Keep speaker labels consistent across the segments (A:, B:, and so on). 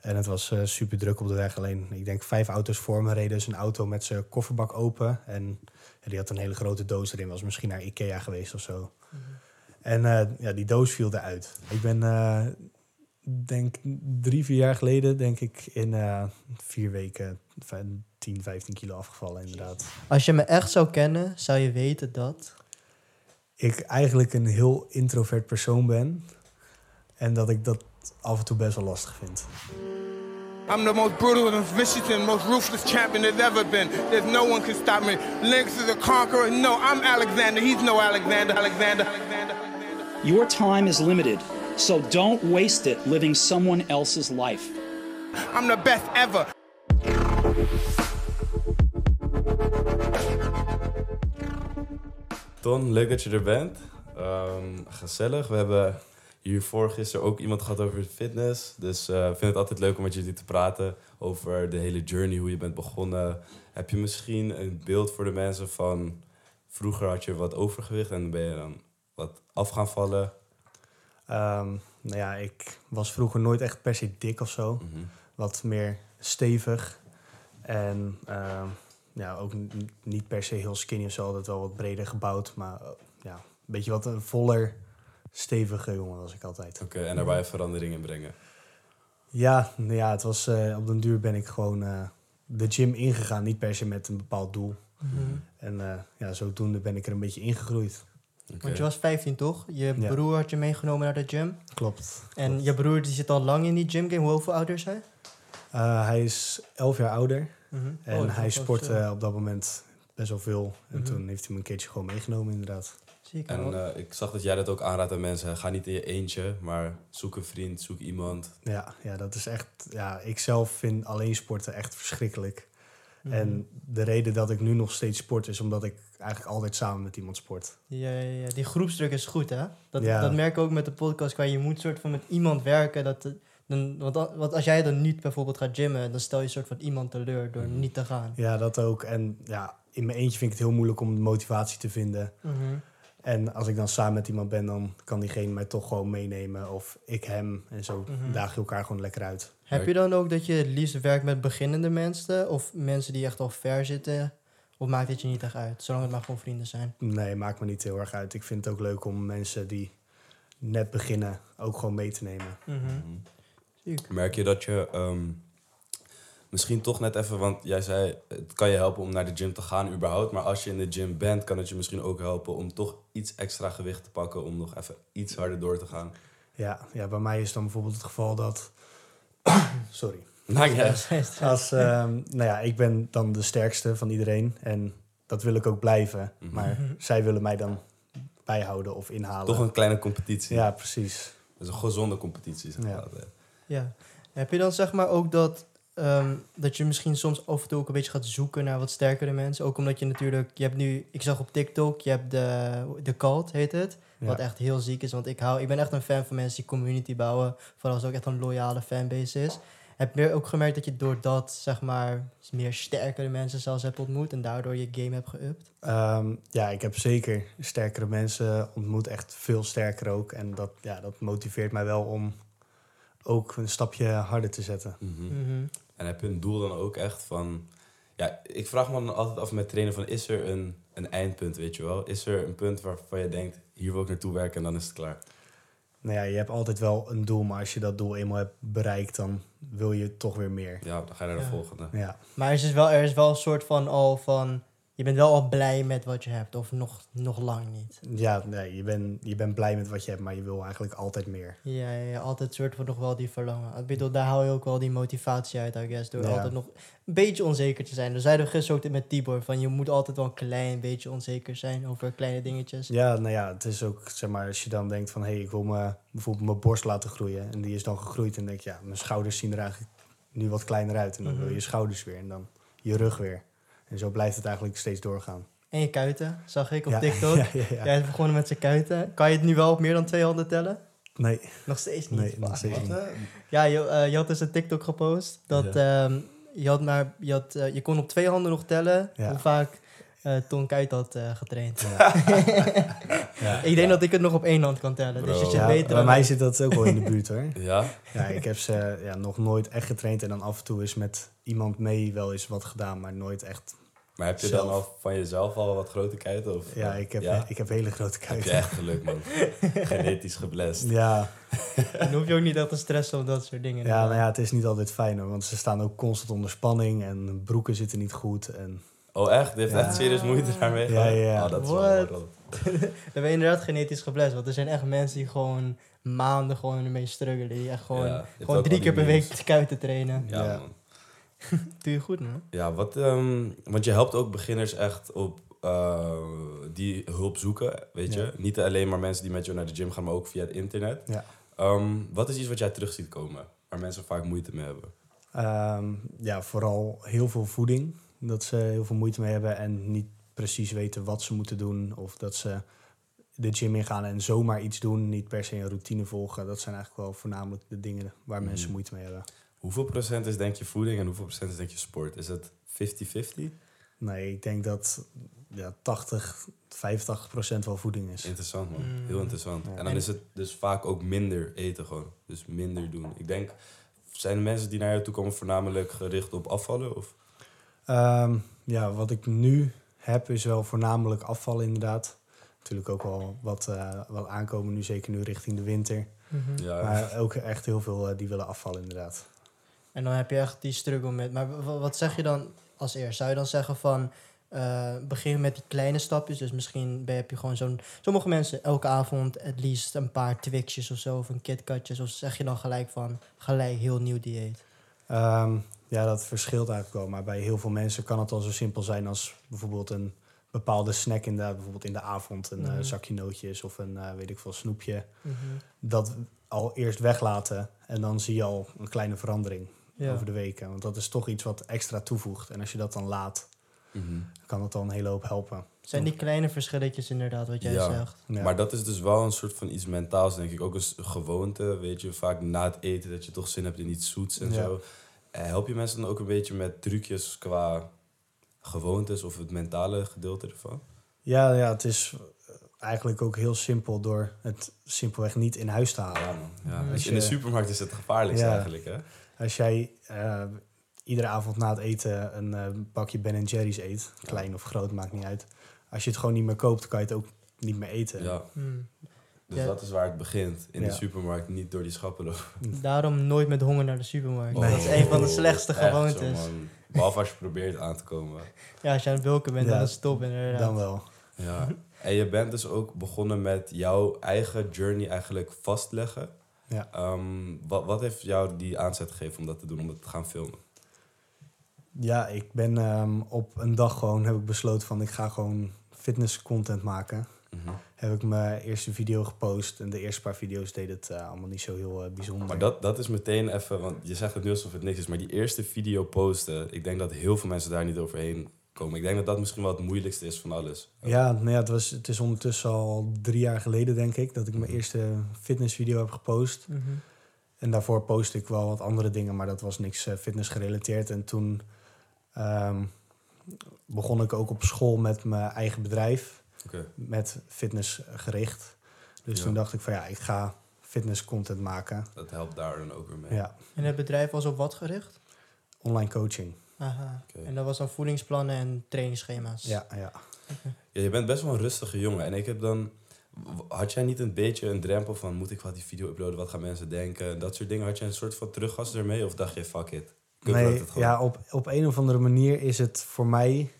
A: En het was eh, super druk op de weg. Alleen, ik denk vijf auto's voor me reden dus een auto met zijn kofferbak open. En die had een hele grote doos erin. Was misschien naar Ikea geweest of zo. En eh, ja, die doos viel eruit. Ik ben, eh, denk drie, vier jaar geleden, denk ik, in vier weken vij- 10, 15 kilo afgevallen inderdaad.
B: Als je me echt zou kennen, zou je weten dat...
A: Ik eigenlijk een heel introvert persoon ben. En dat ik dat af en toe best wel lastig vind.
C: I'm the most brutal and vicious and most ruthless champion there's ever been. There's no one can stop me. Lynx is a conqueror. No, I'm Alexander. He's no Alexander. Alexander. Alexander.
D: Your time is limited, so don't waste it living someone else's life.
C: I'm the best ever.
E: Ton, leuk dat je er bent. Ehm, gezellig. We hebben hiervoor gisteren ook iemand gehad over fitness. Dus eh, ik vind het altijd leuk om met jullie te praten over de hele journey, hoe je bent begonnen. Heb je misschien een beeld voor de mensen van vroeger had je wat overgewicht en ben je dan wat af gaan vallen?
A: Ehm, nou ja, ik was vroeger nooit echt per se dik of zo. Wat meer stevig. En ehm, ja, ook niet per se heel skinny of zo. Altijd wel wat breder gebouwd. Maar eh, ja, een beetje wat een voller, stevige jongen was ik altijd.
E: Oké, en daar wou je verandering in brengen.
A: Ja, nou ja het was, eh, op den duur ben ik gewoon eh, de gym ingegaan. Niet per se met een bepaald doel. En eh, ja, zodoende ben ik er een beetje ingegroeid.
B: Want je was 15, toch? Je
A: Ja.
B: broer had je meegenomen naar de gym.
A: Klopt.
B: En je broer die zit al lang in die gym game. Hoeveel ouder is hij?
A: Eh, hij is elf jaar ouder.
B: Mhm.
A: En
B: Oh,
A: hij sportte op dat moment best wel veel. En
B: Mhm.
A: toen heeft hij me een keertje gewoon meegenomen, inderdaad.
E: En eh, ik zag dat jij dat ook aanraadt aan mensen. Ga niet in je eentje, maar zoek een vriend, zoek iemand.
A: Ja, ja, dat is echt. Ja, ik zelf vind alleen sporten echt verschrikkelijk.
B: Mhm.
A: En de reden dat ik nu nog steeds sport is omdat ik eigenlijk altijd samen met iemand sport.
B: Ja, ja, ja, die groepsdruk is goed, hè? Dat,
A: Ja.
B: dat merk ik ook met de podcast. Waar je moet soort van met iemand werken. Dat, dan, want, als jij dan niet bijvoorbeeld gaat gymmen, dan stel je soort van iemand teleur door niet te gaan.
A: Ja, dat ook. En ja, in mijn eentje vind ik het heel moeilijk om de motivatie te vinden.
B: Mhm.
A: En als ik dan samen met iemand ben, dan kan diegene mij toch gewoon meenemen. Of ik hem. En zo
B: Mhm.
A: daag je elkaar gewoon lekker uit.
B: Heb je dan ook dat je het liefst werkt met beginnende mensen? Of mensen die echt al ver zitten? Of maakt het je niet echt uit? Zolang het maar gewoon vrienden zijn.
A: Nee, maakt me niet heel erg uit. Ik vind het ook leuk om mensen die net beginnen ook gewoon mee te nemen.
B: Mhm. Ziek.
E: Merk je dat je ehm, misschien toch net even, want jij zei het kan je helpen om naar de gym te gaan überhaupt, maar als je in de gym bent, kan het je misschien ook helpen om toch iets extra gewicht te pakken om nog even iets harder door te gaan.
A: Ja, ja, bij mij is dan bijvoorbeeld het geval dat... Sorry.
E: Nou ja,
A: Als, ehm, nou ja, ik ben dan de sterkste van iedereen en dat wil ik ook blijven.
E: Mhm.
A: Maar zij willen mij dan bijhouden of inhalen.
E: toch een kleine competitie.
A: Ja, precies.
E: Dat is een gezonde competitie. Zeg
A: Ja.
E: maar. altijd.
B: Ja. Heb je dan zeg maar ook dat, ehm, dat je misschien soms af en toe ook een beetje gaat zoeken naar wat sterkere mensen? Ook omdat je natuurlijk, je hebt nu, ik zag op TikTok, je hebt de, de cult heet het. Wat echt heel ziek is, want ik, hou, ik ben echt een fan van mensen die community bouwen. Vooral als het ook echt een loyale fanbase is. Heb je ook gemerkt dat je door dat, zeg maar, meer sterkere mensen zelfs hebt ontmoet en daardoor je game hebt geüpt?
A: Ehm, ja, ik heb zeker sterkere mensen ontmoet, echt veel sterker ook. En dat, ja, dat motiveert mij wel om ook een stapje harder te zetten.
E: Mhm.
B: Mhm.
E: En heb je een doel dan ook echt van... Ja, ik vraag me dan altijd af met trainen van... Is er een, een eindpunt, weet je wel? Is er een punt waarvan je denkt... Hier wil ik naartoe werken en dan is het klaar.
A: Nou ja, je hebt altijd wel een doel, maar als je dat doel eenmaal hebt bereikt, dan wil je toch weer meer.
E: Ja, dan ga je naar de
B: Ja.
E: volgende.
A: Ja,
B: Maar er is, wel, er is wel een soort van al van, je bent wel al blij met wat je hebt, of nog, nog lang niet.
A: ja nee, je bent je bent blij met wat je hebt, maar je wil eigenlijk altijd meer.
B: Ja, ja, ja, altijd soort van nog wel die verlangen. Ik bedoel, daar haal je ook wel die motivatie uit, I guess. Door
A: Ja.
B: altijd nog een beetje onzeker te zijn. We zeiden gisteren ook met Tibor, van je moet altijd wel een klein beetje onzeker zijn over kleine dingetjes.
A: Ja, nou ja, het is ook, zeg maar, als je dan denkt van... hé, hey, ik wil me, bijvoorbeeld mijn borst laten groeien. En die is dan gegroeid en denk je, ja, mijn schouders zien er eigenlijk nu wat kleiner uit. En dan wil je schouders weer en dan je rug weer. En zo blijft het eigenlijk steeds doorgaan.
B: En je kuiten, zag ik op
A: Ja,
B: TikTok.
A: ja, ja, ja.
B: Jij is begonnen met zijn kuiten. Kan je het nu wel op meer dan twee handen tellen?
A: Nee,
B: Nog steeds niet.
A: nee, nog steeds niet.
B: Ja, je, eh, je had dus een TikTok gepost. Dat ehm, je, had maar, je, had, eh, je kon op twee handen nog tellen
A: Ja.
B: hoe vaak eh Ton Kuit had eh, getraind.
A: Ja.
B: Ik denk dat ik het nog op één hand kan tellen. Dus je beter
A: bij
B: dan
A: mij
B: ik.
A: zit dat ook wel in de buurt hoor.
E: Ja?
A: Ja, ik heb ze ja, nog nooit echt getraind en dan af en toe is met iemand mee wel eens wat gedaan, maar nooit echt.
E: Maar heb je
A: Zelf.
E: dan al van jezelf al wat grote kuiten? Of,
A: Ja, ik heb,
E: ja?
A: Ik heb hele grote
E: Heb je
A: kuiten.
E: echt geluk, man. Genetisch geblest.
A: Ja,
B: Dan hoef je ook niet echt te stressen op dat soort dingen.
A: ja, nou ja, het is niet altijd fijn hoor, want ze staan ook constant onder spanning en broeken zitten niet goed. En,
E: Oh, echt? Die heeft
A: Ja.
E: echt serieus moeite daarmee
A: Ja, ja, ja.
E: Oh, dat is wel
B: What?
E: mooi.
B: Dan ben je inderdaad genetisch geblest. Want er zijn echt mensen die gewoon maanden gewoon ermee struggelen. Die echt gewoon, gewoon drie keer per week kuiten trainen.
E: Ja,
A: Ja.
E: man.
B: Doe je goed, man.
E: Ja, wat, ehm, want je helpt ook beginners echt op eh, die hulp zoeken, weet je? Niet alleen maar mensen die met jou naar de gym gaan, maar ook via het internet.
A: Ja.
E: Ehm, wat is iets wat jij terug ziet komen, waar mensen vaak moeite mee hebben?
A: Ehm, ja, vooral heel veel voeding. Dat ze heel veel moeite mee hebben en niet precies weten wat ze moeten doen. Of dat ze de gym ingaan en zomaar iets doen, niet per se een routine volgen. Dat zijn eigenlijk wel voornamelijk de dingen waar mensen
E: Mhm.
A: moeite mee hebben.
E: Hoeveel procent is denk je voeding en hoeveel procent is denk je sport? Is het 50-50?
A: Nee, ik denk dat ja, 80, 85 procent wel voeding is.
E: Interessant man,
B: Mm.
E: heel interessant.
A: Ja.
E: En dan is het dus vaak ook minder eten gewoon. Dus minder doen. Ik denk, zijn de mensen die naar jou toe komen voornamelijk gericht op afvallen? Of?
A: Ehm, ja, wat ik nu heb is wel voornamelijk afvallen inderdaad. Natuurlijk ook wel wat, eh, wat aankomen nu, zeker nu richting de winter.
B: Mhm.
E: Ja,
A: Maar ook echt heel veel eh, die willen afvallen inderdaad.
B: En dan heb je echt die struggle met... Maar wa- wat zeg je dan als eerst? Zou je dan zeggen van... eh, begin met die kleine stapjes. Dus misschien ben, heb je gewoon zo'n... Sommige mensen elke avond at least een paar Twixjes of zo. Of een KitKatjes. Of zeg je dan gelijk van... Gelijk heel nieuw dieet.
A: Ehm, ja, dat verschilt eigenlijk wel. Maar bij heel veel mensen kan het al zo simpel zijn als bijvoorbeeld een bepaalde snack inderdaad. Bijvoorbeeld in de avond een eh,
B: Mhm.
A: zakje nootjes of een, eh, weet ik veel, snoepje.
B: Mhm.
A: Dat al eerst weglaten en dan zie je al een kleine verandering
B: Ja.
A: over de weken. Want dat is toch iets wat extra toevoegt. En als je dat dan laat,
E: Mhm.
A: kan het al een hele hoop helpen.
B: zijn die kleine verschilletjes inderdaad wat jij
E: Ja.
B: zegt.
A: Ja.
E: Maar dat is dus wel een soort van iets mentaals, denk ik. Ook een gewoonte, weet je. Vaak na het eten dat je toch zin hebt in iets zoets en
A: Ja.
E: zo. Eh, help je mensen dan ook een beetje met trucjes qua gewoontes of het mentale gedeelte ervan?
A: Ja, ja, het is eigenlijk ook heel simpel door het simpelweg niet in huis te halen.
E: Ja. Als je in de supermarkt is het gevaarlijkste
A: Ja.
E: eigenlijk, hè?
A: Als jij eh, iedere avond na het eten een eh, bakje Ben Jerry's eet, klein of groot, maakt niet uit. Als je het gewoon niet meer koopt, kan je het ook niet meer eten.
E: Ja.
B: Hmm.
E: Dus
B: Ja.
E: dat is waar het begint. In de supermarkt, niet door die schappen lopen.
B: Daarom nooit met honger naar de supermarkt.
A: Nee.
B: Dat is een van de
E: Oh,
B: slechtste gewoontes.
E: Behalve als je probeert aan te komen.
B: ja, als je aan het bulken bent,
A: Ja,
B: dan is het stop inderdaad.
A: Dan wel.
E: Ja. En je bent dus ook begonnen met jouw eigen journey eigenlijk vastleggen.
A: Ja.
E: Ehm, wat, wat heeft jou die aanzet gegeven om dat te doen, om dat te gaan filmen?
A: Ja, ik ben ehm, op een dag gewoon, heb ik besloten van ik ga gewoon fitness content maken.
E: Mhm.
A: Heb ik mijn eerste video gepost en de eerste paar video's deed het eh, allemaal niet zo heel eh, bijzonder.
E: Maar dat, dat is meteen even, want je zegt het nu alsof het niks is, maar die eerste video posten, ik denk dat heel veel mensen daar niet overheen komen. Ik denk dat dat misschien wel het moeilijkste is van alles.
A: Ja, nou ja het, was, het is ondertussen al drie jaar geleden, denk ik, dat ik mijn
E: Mhm.
A: eerste fitnessvideo heb gepost.
B: Mhm.
A: En daarvoor postte ik wel wat andere dingen, maar dat was niks eh, fitness gerelateerd. En toen ehm, begon ik ook op school met mijn eigen bedrijf,
E: Oké.
A: met fitness gericht. Dus
E: Ja.
A: toen dacht ik van ja, ik ga fitness content maken.
E: Dat helpt daar dan ook weer mee.
A: Ja,
B: En het bedrijf was op wat gericht?
A: online coaching.
B: Aha. En dat was dan voedingsplannen en trainingsschema's.
A: Ja, ja.
E: Ja, je bent best wel een rustige jongen. En ik heb dan... Had jij niet een beetje een drempel van... Moet ik wat die video uploaden? Wat gaan mensen denken? Dat soort dingen. Had je een soort van teruggas ermee? Of dacht je, fuck it?
A: Nee, ja, op, op een of andere manier is het voor mij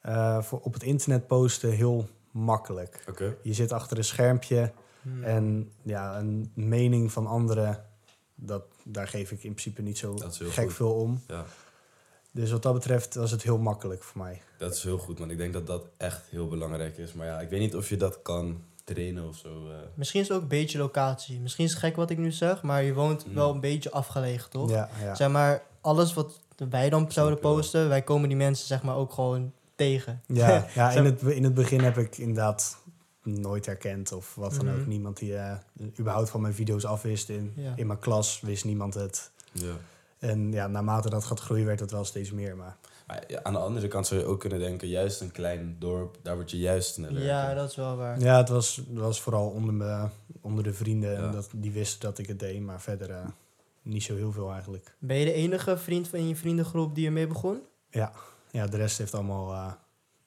A: eh, voor op het internet posten heel makkelijk.
E: Oké.
A: Je zit achter een schermpje
B: Hmm.
A: en ja, een mening van anderen, dat, daar geef ik in principe niet zo
E: Dat is heel
A: gek
E: goed.
A: veel om.
E: Ja,
A: Dus wat dat betreft was het heel makkelijk voor mij.
E: dat is heel goed, man. Ik denk dat dat echt heel belangrijk is. Maar ja, ik weet niet of je dat kan trainen of zo. eh.
B: Misschien is het ook een beetje locatie. Misschien is het gek wat ik nu zeg, maar je woont
E: Mm.
B: wel een beetje afgelegen, toch?
A: Ja, ja.
B: Zeg maar, alles wat wij dan zouden posten, wij komen die mensen zeg maar ook gewoon tegen.
A: Ja, ja in, het, in het begin heb ik inderdaad nooit herkend of wat dan
B: Mhm.
A: ook. Niemand die eh, überhaupt van mijn video's afwist. In,
B: Ja.
A: in mijn klas wist niemand het.
E: Ja.
A: En ja, naarmate dat gaat groeien, werd het wel steeds meer. Maar
E: Maar ja, aan de andere kant zou je ook kunnen denken, juist een klein dorp, daar word je juist sneller.
B: Ja, dat is wel waar.
A: ja, het was, het was vooral onder, me, onder de vrienden.
E: Ja.
A: En dat, die wisten dat ik het deed. Maar verder eh, niet zo heel veel eigenlijk.
B: Ben je de enige vriend van je vriendengroep die ermee begon?
A: Ja, ja de rest heeft allemaal, eh,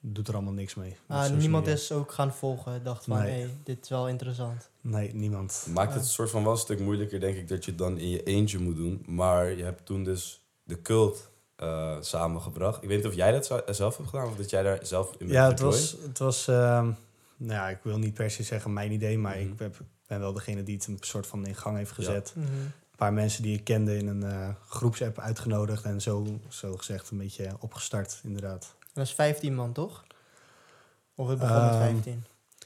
A: doet er allemaal niks mee.
B: Ah, niemand is ook gaan volgen. Dacht van,
A: Nee.
B: hey, dit is wel interessant.
A: Nee, niemand.
E: Maakt het een soort van wel een stuk moeilijker, denk ik, dat je het dan in je eentje moet doen. Maar je hebt toen dus de cult eh, samengebracht. Ik weet niet of jij dat zo- zelf hebt gedaan of dat jij daar zelf in bent
A: Ja, het was, het was ehm, nou ja, ik wil niet per se zeggen mijn idee, maar
E: Mhm.
A: ik heb, ben wel degene die het een soort van in gang heeft gezet.
B: Mhm.
A: Een paar mensen die ik kende in een eh, groepsapp uitgenodigd en zo, zo gezegd een beetje opgestart, inderdaad.
B: Dat is 15 man, toch? Of het begon met
A: Ehm,
B: 15?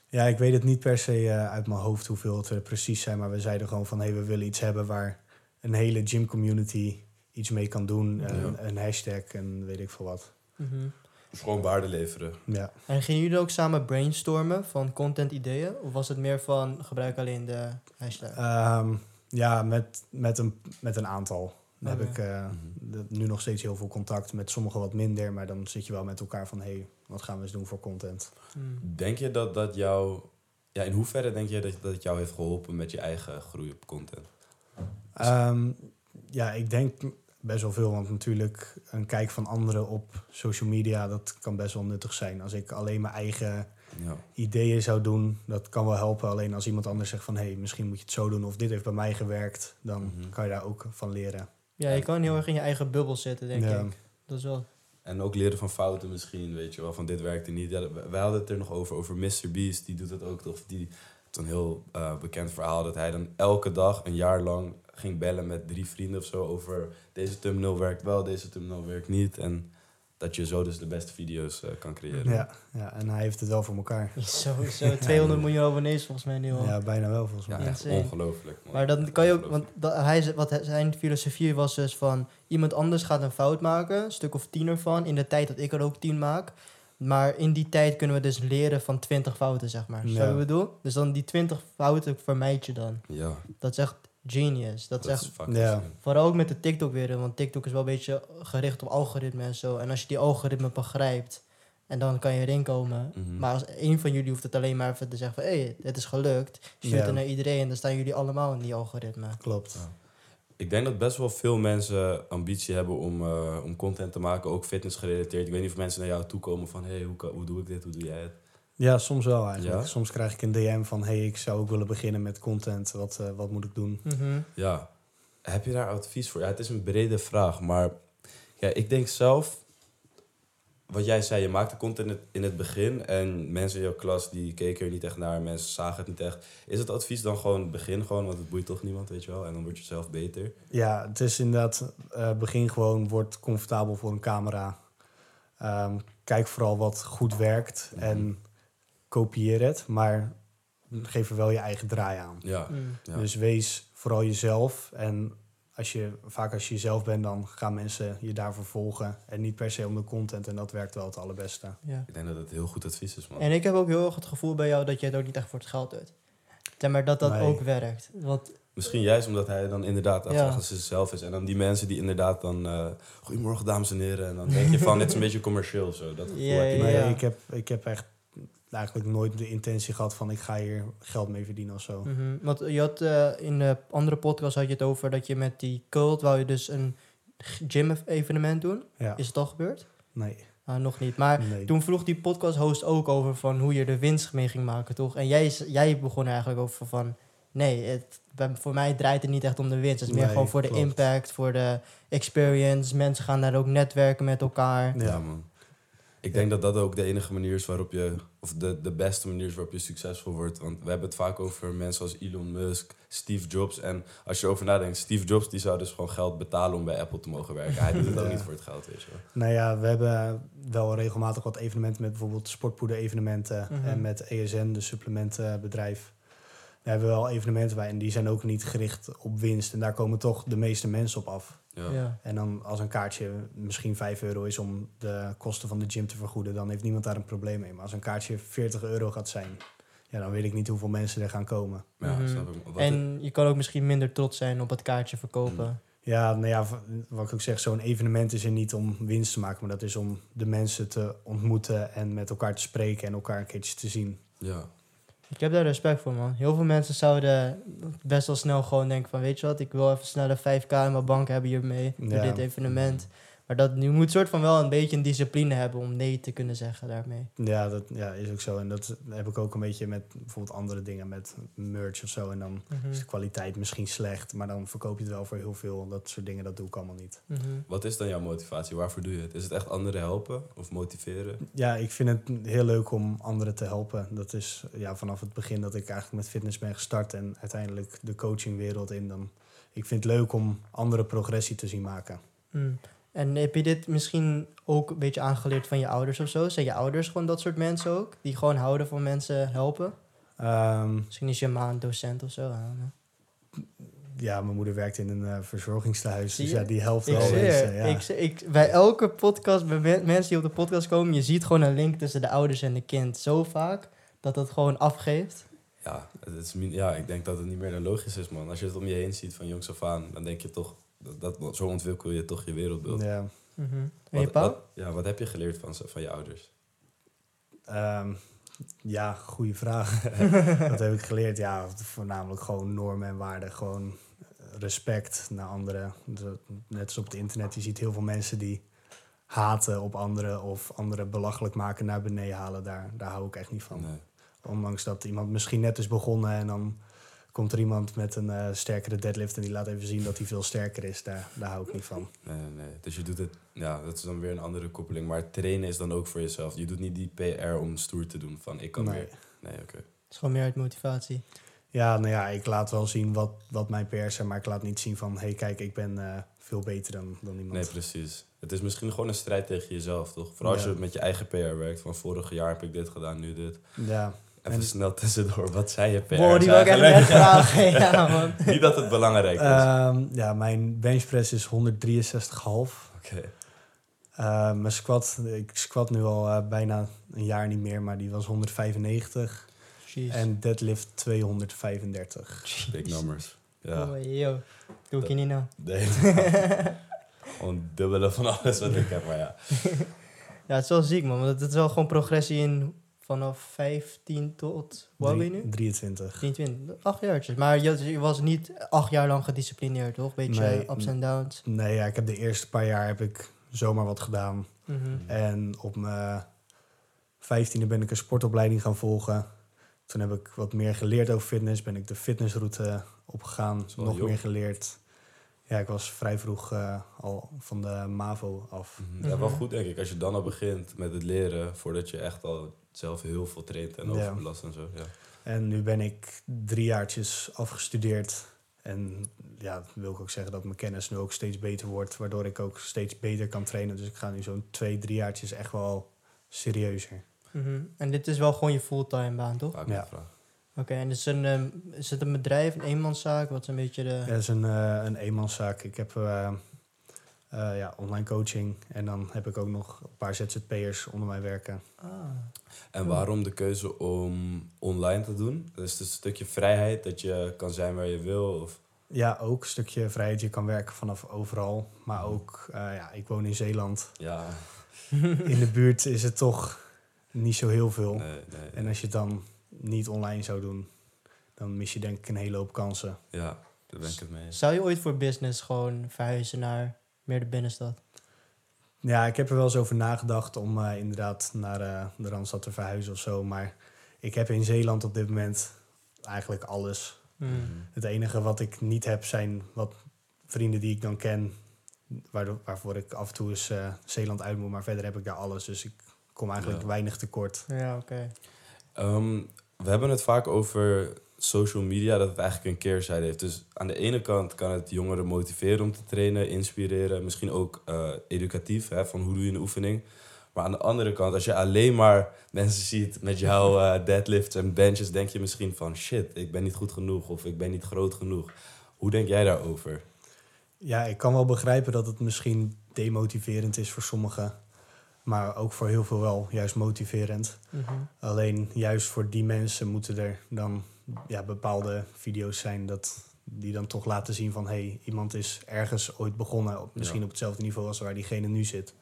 A: Ja, ik weet het niet per se eh, uit mijn hoofd hoeveel het er precies zijn, maar we zeiden gewoon van, hé, hey, we willen iets hebben waar een hele gym community iets mee kan doen.
E: Ja.
A: Een, een hashtag en weet ik veel wat.
B: Mhm.
E: Dus gewoon waarde leveren.
A: Ja.
B: En gingen jullie ook samen brainstormen van content ideeën? Of was het meer van gebruik alleen de hashtag?
A: Ehm, ja, met, met, een, met een aantal. Dan heb ik eh,
E: Mhm.
A: nu nog steeds heel veel contact. Met sommigen wat minder, maar dan zit je wel met elkaar van... hé, hey, wat gaan we eens doen voor content?
B: Hmm.
E: Denk je dat dat jou... Ja, in hoeverre denk je dat, dat het jou heeft geholpen met je eigen groei op content?
A: Ehm, ja, ik denk best wel veel. Want natuurlijk een kijk van anderen op social media... dat kan best wel nuttig zijn. Als ik alleen mijn eigen
E: Ja.
A: ideeën zou doen, dat kan wel helpen. Alleen als iemand anders zegt van... hé, hey, misschien moet je het zo doen of dit heeft bij mij gewerkt... dan
E: Mhm.
A: kan je daar ook van leren.
B: Ja, je kan heel erg in je eigen bubbel zitten, denk
A: Ja.
B: ik. Dat is wel...
E: En ook leren van fouten misschien, weet je wel, van dit werkte niet. Ja, we- wij hadden het er nog over, over Mr. Beast, die doet het ook toch. Die, het is een heel eh, bekend verhaal dat hij dan elke dag een jaar lang ging bellen met drie vrienden of zo over deze thumbnail werkt wel, deze thumbnail werkt niet. En dat je zo dus de beste video's eh, kan creëren.
A: Ja, ja, en hij heeft het wel voor elkaar.
B: Sowieso 200 miljoen abonnees volgens mij nu al.
A: Ja, bijna wel volgens mij.
E: Ja, echt ongelooflijk. man.
B: Maar dan kan je ook, want dat, hij, ze- wat zijn filosofie was dus van iemand anders gaat een fout maken, een stuk of tien ervan, in de tijd dat ik er ook tien maak. Maar in die tijd kunnen we dus leren van 20 fouten, zeg maar. Zo
A: Ja.
B: je bedoel? Dus dan die 20 fouten vermijd je dan.
E: Ja,
B: Dat is echt genius. Dat,
E: dat
B: is echt,
E: is
B: vooral ook met de TikTok weer, want TikTok is wel een beetje gericht op algoritme en zo. En als je die algoritme begrijpt, en dan kan je erin komen.
E: Mhm.
B: Maar als één van jullie hoeft het alleen maar even te zeggen van... hé, hey, het is gelukt. Stuurt
A: Ja.
B: het naar iedereen en dan staan jullie allemaal in die algoritme.
A: Klopt.
E: Ik denk dat best wel veel mensen ambitie hebben om, eh, om content te maken, ook fitness gerelateerd. Ik weet niet of mensen naar jou toe komen van, hey, hoe, hoe doe ik dit, hoe doe jij het?
A: Ja, soms wel eigenlijk.
E: Ja?
A: Soms krijg ik een DM van... hey, ik zou ook willen beginnen met content. Wat, eh, wat moet ik doen?
B: Mhm.
E: Ja, heb je daar advies voor? Ja, het is een brede vraag, maar ja, ik denk zelf, wat jij zei, je maakte content in het, in het begin en mensen in jouw klas die keken er niet echt naar, mensen zagen het niet echt. Is het advies dan gewoon begin gewoon, want het boeit toch niemand, weet je wel, en dan word je zelf beter?
A: Ja, het is inderdaad... eh, begin gewoon, word comfortabel voor een camera. Ehm, kijk vooral wat goed werkt.
E: Mhm.
A: En kopieer het. Maar geef er wel je eigen draai aan.
E: Ja,
B: Mm.
E: ja.
A: Dus wees vooral jezelf. En als je, vaak als je jezelf bent, dan gaan mensen je daarvoor volgen. En niet per se om de content. En dat werkt wel het allerbeste.
B: Ja.
E: ik denk dat het heel goed advies is, man.
B: En ik heb ook heel erg het gevoel bij jou dat je het ook niet echt voor het geld doet. Maar dat dat
A: Nee.
B: ook werkt. Want
E: Misschien juist omdat hij dan inderdaad
B: Ja.
E: achter zichzelf is. En dan die mensen die inderdaad dan... eh Goedemorgen, dames en heren. En dan denk je van, dit is een beetje commercieel zo. Dat gevoel
B: Ja,
E: heb je
B: ja,
E: niet.
A: Nee,
B: ja.
A: ik, heb, ik heb echt eigenlijk nooit de intentie gehad van... ik ga hier geld mee verdienen of zo.
B: Mhm. Want je had eh, in de andere podcast had je het over dat je met die cult wou je dus een gym-evenement doen.
A: Ja,
B: Is het al gebeurd?
A: nee.
B: Ah, nog niet. Maar
A: nee.
B: toen vroeg die podcast-host ook over van hoe je er winst mee ging maken, toch? En jij, is- jij begon eigenlijk over van... Nee, het, voor mij draait het niet echt om de winst. Het is meer
A: Nee,
B: gewoon voor de impact, voor de experience. Mensen gaan daar ook netwerken met elkaar.
A: Ja,
E: man. Ik denk dat dat ook de enige manier is waarop je, of de, de beste manier is waarop je succesvol wordt. Want we hebben het vaak over mensen als Elon Musk, Steve Jobs. En als je erover nadenkt, Steve Jobs die zou dus gewoon geld betalen om bij Apple te mogen werken. Hij doet het ook niet voor het geld, weet je wel.
A: Nou ja, we hebben wel regelmatig wat evenementen met bijvoorbeeld sportpoeder-evenementen
B: Mhm.
A: en met ESN, de supplementenbedrijf. Daar hebben we wel evenementen bij en die zijn ook niet gericht op winst. En daar komen toch de meeste mensen op af.
E: Ja.
B: Ja.
A: En dan als een kaartje misschien 5 euro is om de kosten van de gym te vergoeden, dan heeft niemand daar een probleem mee. Maar als een kaartje 40 euro gaat zijn, ja, dan weet ik niet hoeveel mensen er gaan komen.
E: Ja,
B: Mhm.
E: snap ik. Wat
B: En je kan ook misschien minder trots zijn op het kaartje verkopen.
A: Ja, nou ja, wat ik ook zeg, zo'n evenement is er niet om winst te maken, maar dat is om de mensen te ontmoeten en met elkaar te spreken en elkaar een keertje te zien.
E: Ja.
B: Ik heb daar respect voor, man. Heel veel mensen zouden best wel snel gewoon denken van... weet je wat, ik wil even snel een 5k in mijn bank hebben hiermee... door
A: Ja.
B: dit evenement. Maar dat, je moet soort van wel een beetje een discipline hebben... om nee te kunnen zeggen daarmee.
A: Ja, dat ja, is ook zo. En dat heb ik ook een beetje met bijvoorbeeld andere dingen, met merch of zo. En dan
B: Mhm,
A: is de kwaliteit misschien slecht, maar dan verkoop je het wel voor heel veel. Dat soort dingen, dat doe ik allemaal niet.
B: mhm.
E: Wat is dan jouw motivatie? Waarvoor doe je het? Is het echt anderen helpen of motiveren?
A: Ja, ik vind het heel leuk om anderen te helpen. Dat is ja, vanaf het begin dat ik eigenlijk met fitness ben gestart en uiteindelijk de coachingwereld in. Dan, ik vind het leuk om andere progressie te zien maken.
B: Mm. En heb je dit misschien ook een beetje aangeleerd van je ouders of zo? Zijn je ouders gewoon dat soort mensen ook? Die gewoon houden van mensen helpen?
A: Ehm,
B: Misschien is je ma een docent of zo.
A: Ja, mijn moeder werkt in een eh, verzorgingstehuis, dus ja, die helpt
B: Ik
A: wel. mensen, ja.
B: ik, ik, bij elke podcast, bij men- mensen die op de podcast komen, je ziet gewoon een link tussen de ouders en de kind zo vaak dat dat gewoon afgeeft.
E: Ja, het is, ja, ik denk dat het niet meer dan logisch is, man. Als je het om je heen ziet van jongs af aan, dan denk je toch... Dat, dat, zo ontwikkel je toch je wereldbeeld.
A: ja.
B: Mhm. En je
E: Wat, ja, wat heb je geleerd van, van je ouders?
A: Ehm, ja, goede vraag. Wat heb ik geleerd? Ja, voornamelijk gewoon normen en waarden. Gewoon respect naar anderen. De- Net als op het internet, je ziet heel veel mensen die haten op anderen of anderen belachelijk maken naar beneden halen. Daar, daar hou ik echt niet van.
E: Nee.
A: Ondanks dat iemand misschien net is begonnen en dan komt er iemand met een eh, sterkere deadlift en die laat even zien dat hij veel sterker is. Daar, daar hou ik niet van.
E: Nee, nee, nee. Dus je doet het, ja, dat is dan weer een andere koppeling. Maar trainen is dan ook voor jezelf. Je doet niet die PR om stoer te doen van ik kan
A: Nee.
E: meer. Nee, oké.
B: Het is gewoon meer uit motivatie.
A: Ja, nou ja, ik laat wel zien wat, wat mijn pers zijn, maar ik laat niet zien van, hé hey, kijk, ik ben eh, veel beter dan, dan iemand.
E: Nee, precies. Het is misschien gewoon een strijd tegen jezelf, toch? Vooral als je met je eigen PR werkt. Van vorig jaar heb ik dit gedaan, nu dit.
A: Ja,
E: Even
A: En-
E: snel tussendoor, wat zei je?
B: Wow, die wil ik echt net vragen. Ja, man.
E: Niet dat het belangrijk is.
A: Ehm, ja mijn benchpress is 163,5.
E: Oké.
A: Eh, mijn squat, ik squat nu al eh, bijna een jaar niet meer, maar die was 195.
B: Jeez.
A: En deadlift 235.
E: Big numbers. Ja.
B: Oh, yo. Doe ik je niet nou.
E: Nee. Gewoon dubbele van alles wat ik heb, maar ja.
B: Ja, het is wel ziek, man. Want het is wel gewoon progressie in vanaf 15 tot... Ben je nu?
A: 23.
B: 23. Acht jaartjes. Maar je, je was niet acht jaar lang gedisciplineerd, toch? Beetje
A: Nee.
B: ups en downs.
A: Nee, ja, ik heb de eerste paar jaar heb ik zomaar wat gedaan.
B: Mhm.
A: En op mijn vijftiende ben ik een sportopleiding gaan volgen. Toen heb ik wat meer geleerd over fitness. Ben ik de fitnessroute opgegaan. Nog
E: jong.
A: meer geleerd. Ja, ik was vrij vroeg eh, al van de MAVO af.
E: Mhm. Ja, wel goed denk ik. Als je dan al begint met het leren, voordat je echt al zelf heel veel traint en
A: Ja.
E: overbelast en zo. Ja.
A: En nu ben ik drie jaartjes afgestudeerd. En ja, wil ik ook zeggen dat mijn kennis nu ook steeds beter wordt. Waardoor ik ook steeds beter kan trainen. Dus ik ga nu zo'n twee, drie jaartjes echt wel serieuzer.
B: Mhm. En dit is wel gewoon je fulltime baan, toch?
A: Ja.
B: Oké, en is, een, ehm, is het een bedrijf, een eenmanszaak? Wat is een beetje de...
A: Het is een, eh, een eenmanszaak. Ik heb eh, eh, ja, online coaching. En dan heb ik ook nog een paar ZZP'ers onder mij werken.
B: Ah.
E: En waarom de keuze om online te doen? Is dus een stukje vrijheid, dat je kan zijn waar je wil. Of,
A: Ja, ook een stukje vrijheid. Je kan werken vanaf overal. Maar ook, eh, ja, ik woon in Zeeland.
E: ja,
A: In de buurt is het toch niet zo heel veel.
E: nee, nee.
A: En als je het dan niet online zou doen, dan mis je denk ik een hele hoop kansen.
E: Ja, daar ben ik het mee.
B: Zou je ooit voor business gewoon verhuizen naar meer de binnenstad?
A: Ja, ik heb er wel eens over nagedacht om eh, inderdaad naar eh, de Randstad te verhuizen of zo. Maar ik heb in Zeeland op dit moment eigenlijk alles.
B: Mm.
E: Mhm.
A: Het enige wat ik niet heb zijn wat vrienden die ik dan ken, waardoor, waarvoor ik af en toe eens eh, Zeeland uit moet. Maar verder heb ik daar alles, dus ik kom eigenlijk
E: Ja.
A: weinig tekort.
B: Ja, oké.
E: Ehm, we hebben het vaak over social media, dat het eigenlijk een keerzijde heeft. Dus aan de ene kant kan het jongeren motiveren om te trainen, inspireren, misschien ook eh, educatief, hè, van hoe doe je een oefening. Maar aan de andere kant, als je alleen maar mensen ziet met jouw eh, deadlifts en benches, denk je misschien van shit, ik ben niet goed genoeg of ik ben niet groot genoeg. Hoe denk jij daarover?
A: Ja, ik kan wel begrijpen dat het misschien demotiverend is voor sommigen. Maar ook voor heel veel wel juist motiverend.
B: Mhm.
A: Alleen juist voor die mensen moeten er dan ja, bepaalde video's zijn dat, die dan toch laten zien van... hé, hey, iemand is ergens ooit begonnen, op, misschien
E: Ja.
A: op hetzelfde niveau als waar diegene nu zit.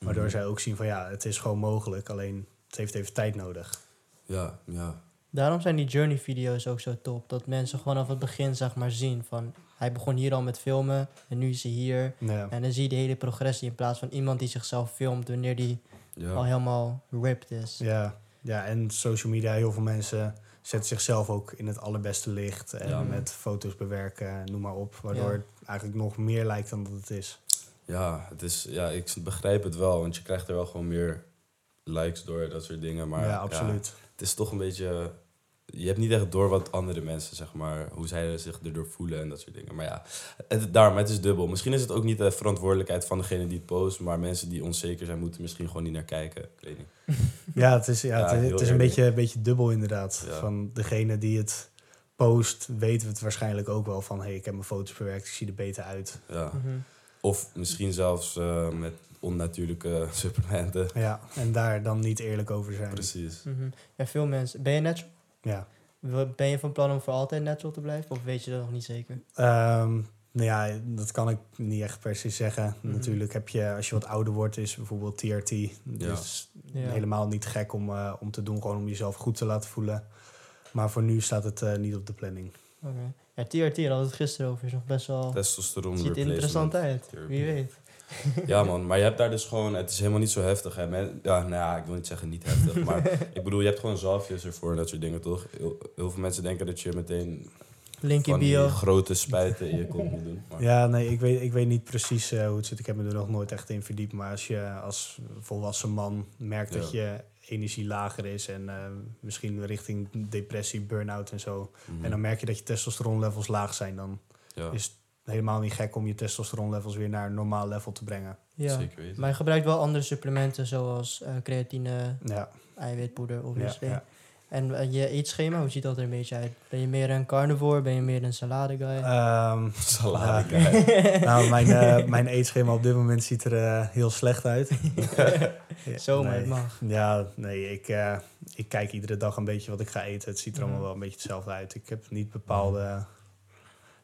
A: Waardoor
E: Mhm.
A: zij ook zien van ja, het is gewoon mogelijk, alleen het heeft even tijd nodig.
E: Ja, ja.
B: Daarom zijn die journey-video's ook zo top. Dat mensen gewoon vanaf het begin zeg maar zien van... Hij begon hier al met filmen en nu is hij hier.
A: Ja,
B: En dan zie je de hele progressie in plaats van iemand die zichzelf filmt wanneer die
E: ja.
B: al helemaal ripped is.
A: ja, ja, en social media, heel veel mensen zetten zichzelf ook in het allerbeste licht. En
E: Ja.
A: met foto's bewerken, noem maar op. Waardoor
B: Ja.
A: het eigenlijk nog meer lijkt dan dat het is.
E: Ja, het is, ja, ik begrijp het wel, want je krijgt er wel gewoon meer likes door, dat soort dingen. Maar
A: ja,
E: ja,
A: absoluut.
E: het is toch een beetje... Je hebt niet echt door wat andere mensen, zeg maar, hoe zij zich erdoor voelen en dat soort dingen. Maar ja, het, daarom, het is dubbel. Misschien is het ook niet de verantwoordelijkheid van degene die het post, maar mensen die onzeker zijn, moeten misschien gewoon niet naar kijken. Ik weet niet.
A: Ja, het is, ja,
E: Ja,
A: het, is-
E: heel
A: het is een beetje, een beetje dubbel inderdaad.
E: Ja.
A: Van degene die het post, weten we het waarschijnlijk ook wel van... hé, hey, ik heb mijn foto's bewerkt, ik zie er beter uit.
E: Ja.
B: Mhm.
E: Of misschien zelfs eh, met onnatuurlijke supplementen.
A: Ja, en daar dan niet eerlijk over zijn.
E: Precies.
B: Mhm. Ja, veel mensen. Ben je natural?
A: Ja.
B: Ben je van plan om voor altijd natural te blijven? Of weet je dat nog niet zeker?
A: Ehm, nou ja, dat kan ik niet echt per se zeggen.
B: Mhm.
A: Natuurlijk heb je, als je wat ouder wordt, is bijvoorbeeld TRT. Dus
B: Ja.
A: helemaal niet gek om, eh, om te doen, gewoon om jezelf goed te laten voelen. Maar voor nu staat het eh, niet op de planning.
B: Oké. Ja, TRT, daar hadden we het gisteren over. Is nog best wel...
E: Testosteron
B: ziet er interessant uit.
E: therapy.
B: Wie weet.
E: Ja man, maar je hebt daar dus gewoon, het is helemaal niet zo heftig. Hè. Men- ja, nou ja, ik wil niet zeggen niet heftig, maar ik bedoel, je hebt gewoon zalfjes ervoor en dat soort dingen toch? Heel, heel veel mensen denken dat je meteen
B: Link in
E: van die
B: bio.
E: grote spijten in je kont moet doen. Maar,
A: Ja, nee, ik weet, ik weet niet precies eh, hoe het zit. Ik heb me er nog nooit echt in verdiept. Maar als je als volwassen man merkt dat je energie lager is... en eh, misschien richting depressie, burn-out en zo...
E: mhm,
A: en dan merk je dat je testosteronlevels laag zijn... dan
E: ja,
A: is het helemaal niet gek om je testosteronlevels weer naar een normaal level te brengen.
B: Ja.
E: zeker weten.
B: Maar je gebruikt wel andere supplementen zoals eh, creatine,
A: Ja,
B: eiwitpoeder,
A: ja,
B: obviously.
A: ja.
B: En eh, je eetschema, hoe ziet dat er een beetje uit? Ben je meer een carnivore? Ben je meer een salade guy?
A: Ehm,
E: Salade
A: Ja.
E: guy.
A: nou, mijn, eh, mijn eetschema op dit moment ziet er heel slecht uit. Ja,
B: Zomaar,
A: nee.
B: het mag.
A: Ja, nee, ik, eh, ik kijk iedere dag een beetje wat ik ga eten. Het ziet er allemaal
B: Mhm.
A: wel een beetje hetzelfde uit. Ik heb niet bepaalde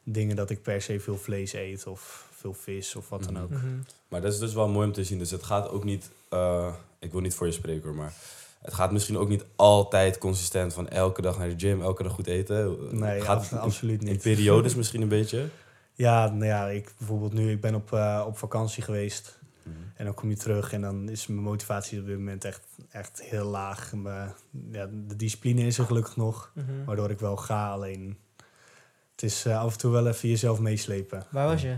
A: dingen dat ik per se veel vlees eet of veel vis of wat dan
E: Mhm.
A: ook.
B: Mhm.
E: Maar dat is dus wel mooi om te zien. Dus het gaat ook niet, eh, ik wil niet voor je spreken hoor, maar het gaat misschien ook niet altijd consistent van elke dag naar de gym, elke dag goed eten.
A: Nee,
E: het gaat
A: ab- absoluut
E: in
A: niet.
E: periodes misschien een beetje.
A: Ja, nou ja, ik bijvoorbeeld nu, ik ben op, eh, op vakantie geweest.
E: Mhm.
A: En dan kom je terug en dan is mijn motivatie op dit moment echt, echt heel laag. Mijn, ja, de discipline is er gelukkig nog, waardoor ik wel ga. Alleen het is eh, af en toe wel even jezelf meeslepen.
B: Waar was je?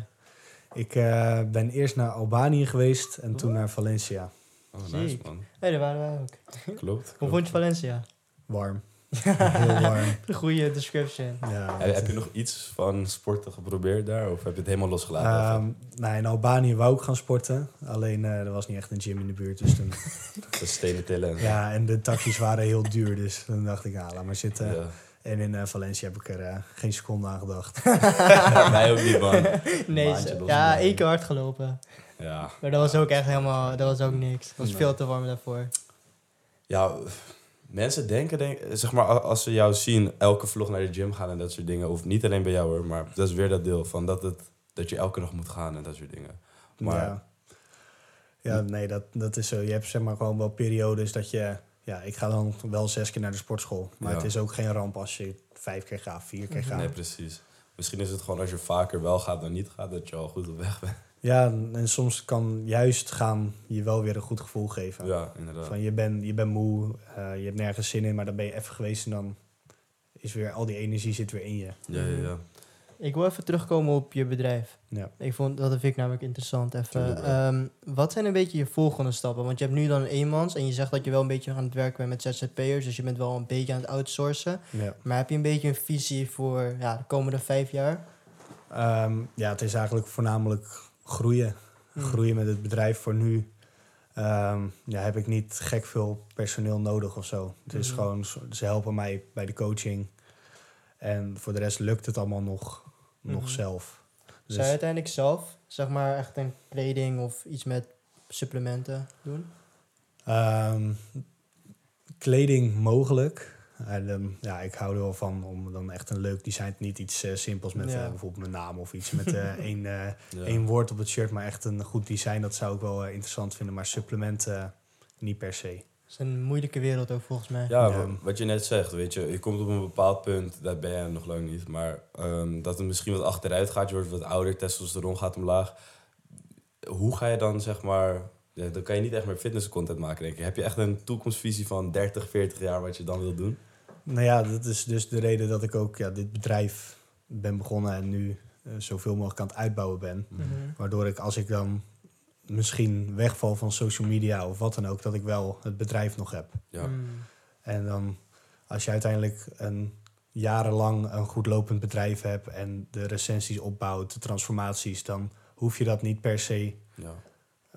A: Ik eh, ben eerst naar Albanië geweest en toen
B: Oh.
A: naar Valencia.
E: Oh, nice
B: Ziek.
E: man.
B: Hé, daar waren wij ook.
E: Klopt.
B: Hoe vond je Valencia?
A: Warm. Heel warm.
B: Goede description.
A: Ja,
E: Heb, heb je nog iets van sporten geprobeerd daar? Of heb je het helemaal losgelaten?
A: Ehm, nou, in Albanië wou ik gaan sporten. Alleen eh, er was niet echt een gym in de buurt. Dus toen,
E: de stenen tillen. en-
A: ja, en de taxis waren heel duur. Dus toen dacht ik, nou, laat maar zitten.
E: Ja.
A: En in eh, Valencia heb ik er eh, geen seconde aan gedacht.
E: Mij ook niet, man.
B: Nee, ja, één keer hard gelopen.
E: Ja.
B: Maar dat was ook echt helemaal, dat was ook niks. Het was
A: Nee.
B: veel te warm daarvoor.
E: ja, mensen denken, denk, zeg maar, als ze jou zien, elke vlog naar de gym gaan en dat soort dingen. Of niet alleen bij jou hoor, maar dat is weer dat deel van dat, het, dat je elke dag moet gaan en dat soort dingen. Maar
A: Ja, ja nee, dat, dat is zo. Je hebt zeg maar gewoon wel periodes dat je... Ja, ik ga dan wel zes keer naar de sportschool. Maar
E: Ja.
A: het is ook geen ramp als je vijf keer gaat, vier keer
B: Mhm.
A: gaat.
E: nee, precies. Misschien is het gewoon als je vaker wel gaat dan niet gaat, dat je al goed op weg bent.
A: Ja, en soms kan juist gaan je wel weer een goed gevoel geven.
E: Ja, inderdaad.
A: Van je bent je bent moe, eh, je hebt nergens zin in, maar dan ben je even geweest en dan is weer al die energie zit weer in je.
E: Ja, ja, ja.
B: Ik wil even terugkomen op je bedrijf.
A: Ja.
B: Ik vond, dat vind ik namelijk interessant. Even. Ehm, wat zijn een beetje je volgende stappen? Want je hebt nu dan een eenmans en je zegt dat je wel een beetje aan het werken bent met ZZP'ers. Dus je bent wel een beetje aan het outsourcen.
A: Ja.
B: Maar heb je een beetje een visie voor ja, de komende vijf jaar?
A: Ehm, ja, het is eigenlijk voornamelijk groeien.
B: Hmm.
A: Groeien met het bedrijf voor nu. Ehm, ja, heb ik niet gek veel personeel nodig of zo. Het is
B: Mhm.
A: gewoon, ze helpen mij bij de coaching. En voor de rest lukt het allemaal nog, nog
B: Mhm.
A: zelf. Dus,
B: Zou je uiteindelijk zelf, zeg maar, echt een kleding of iets met supplementen doen?
A: ehm, kleding mogelijk. En, ehm, ja, ik hou er wel van om dan echt een leuk design, niet iets eh, simpels met
B: Ja.
A: eh, bijvoorbeeld mijn naam of iets met eh, één, eh,
E: Ja.
A: één woord op het shirt, maar echt een goed design, dat zou ik wel eh, interessant vinden. Maar supplementen eh, niet per se.
B: Het is een moeilijke wereld ook volgens mij.
E: Ja,
A: Ja.
E: wa- wat je net zegt, weet je, je komt op een bepaald punt, dat ben je nog lang niet, maar ehm, dat het misschien wat achteruit gaat, je wordt wat ouder, testosteron gaat omlaag. Hoe ga je dan, zeg maar, ja, dan kan je niet echt meer fitnesscontent maken, denk ik. Heb je echt een toekomstvisie van 30, 40 jaar wat je dan wil doen?
A: Nou ja, dat is dus de reden dat ik ook ja, dit bedrijf ben begonnen en nu eh, zoveel mogelijk aan het uitbouwen ben.
B: Mhm.
A: Waardoor ik als ik dan misschien wegval van social media of wat dan ook, dat ik wel het bedrijf nog heb.
E: Ja.
B: Mm.
A: En dan als je uiteindelijk een jarenlang een goed lopend bedrijf hebt en de recensies opbouwt, de transformaties, dan hoef je dat niet per se
E: Ja.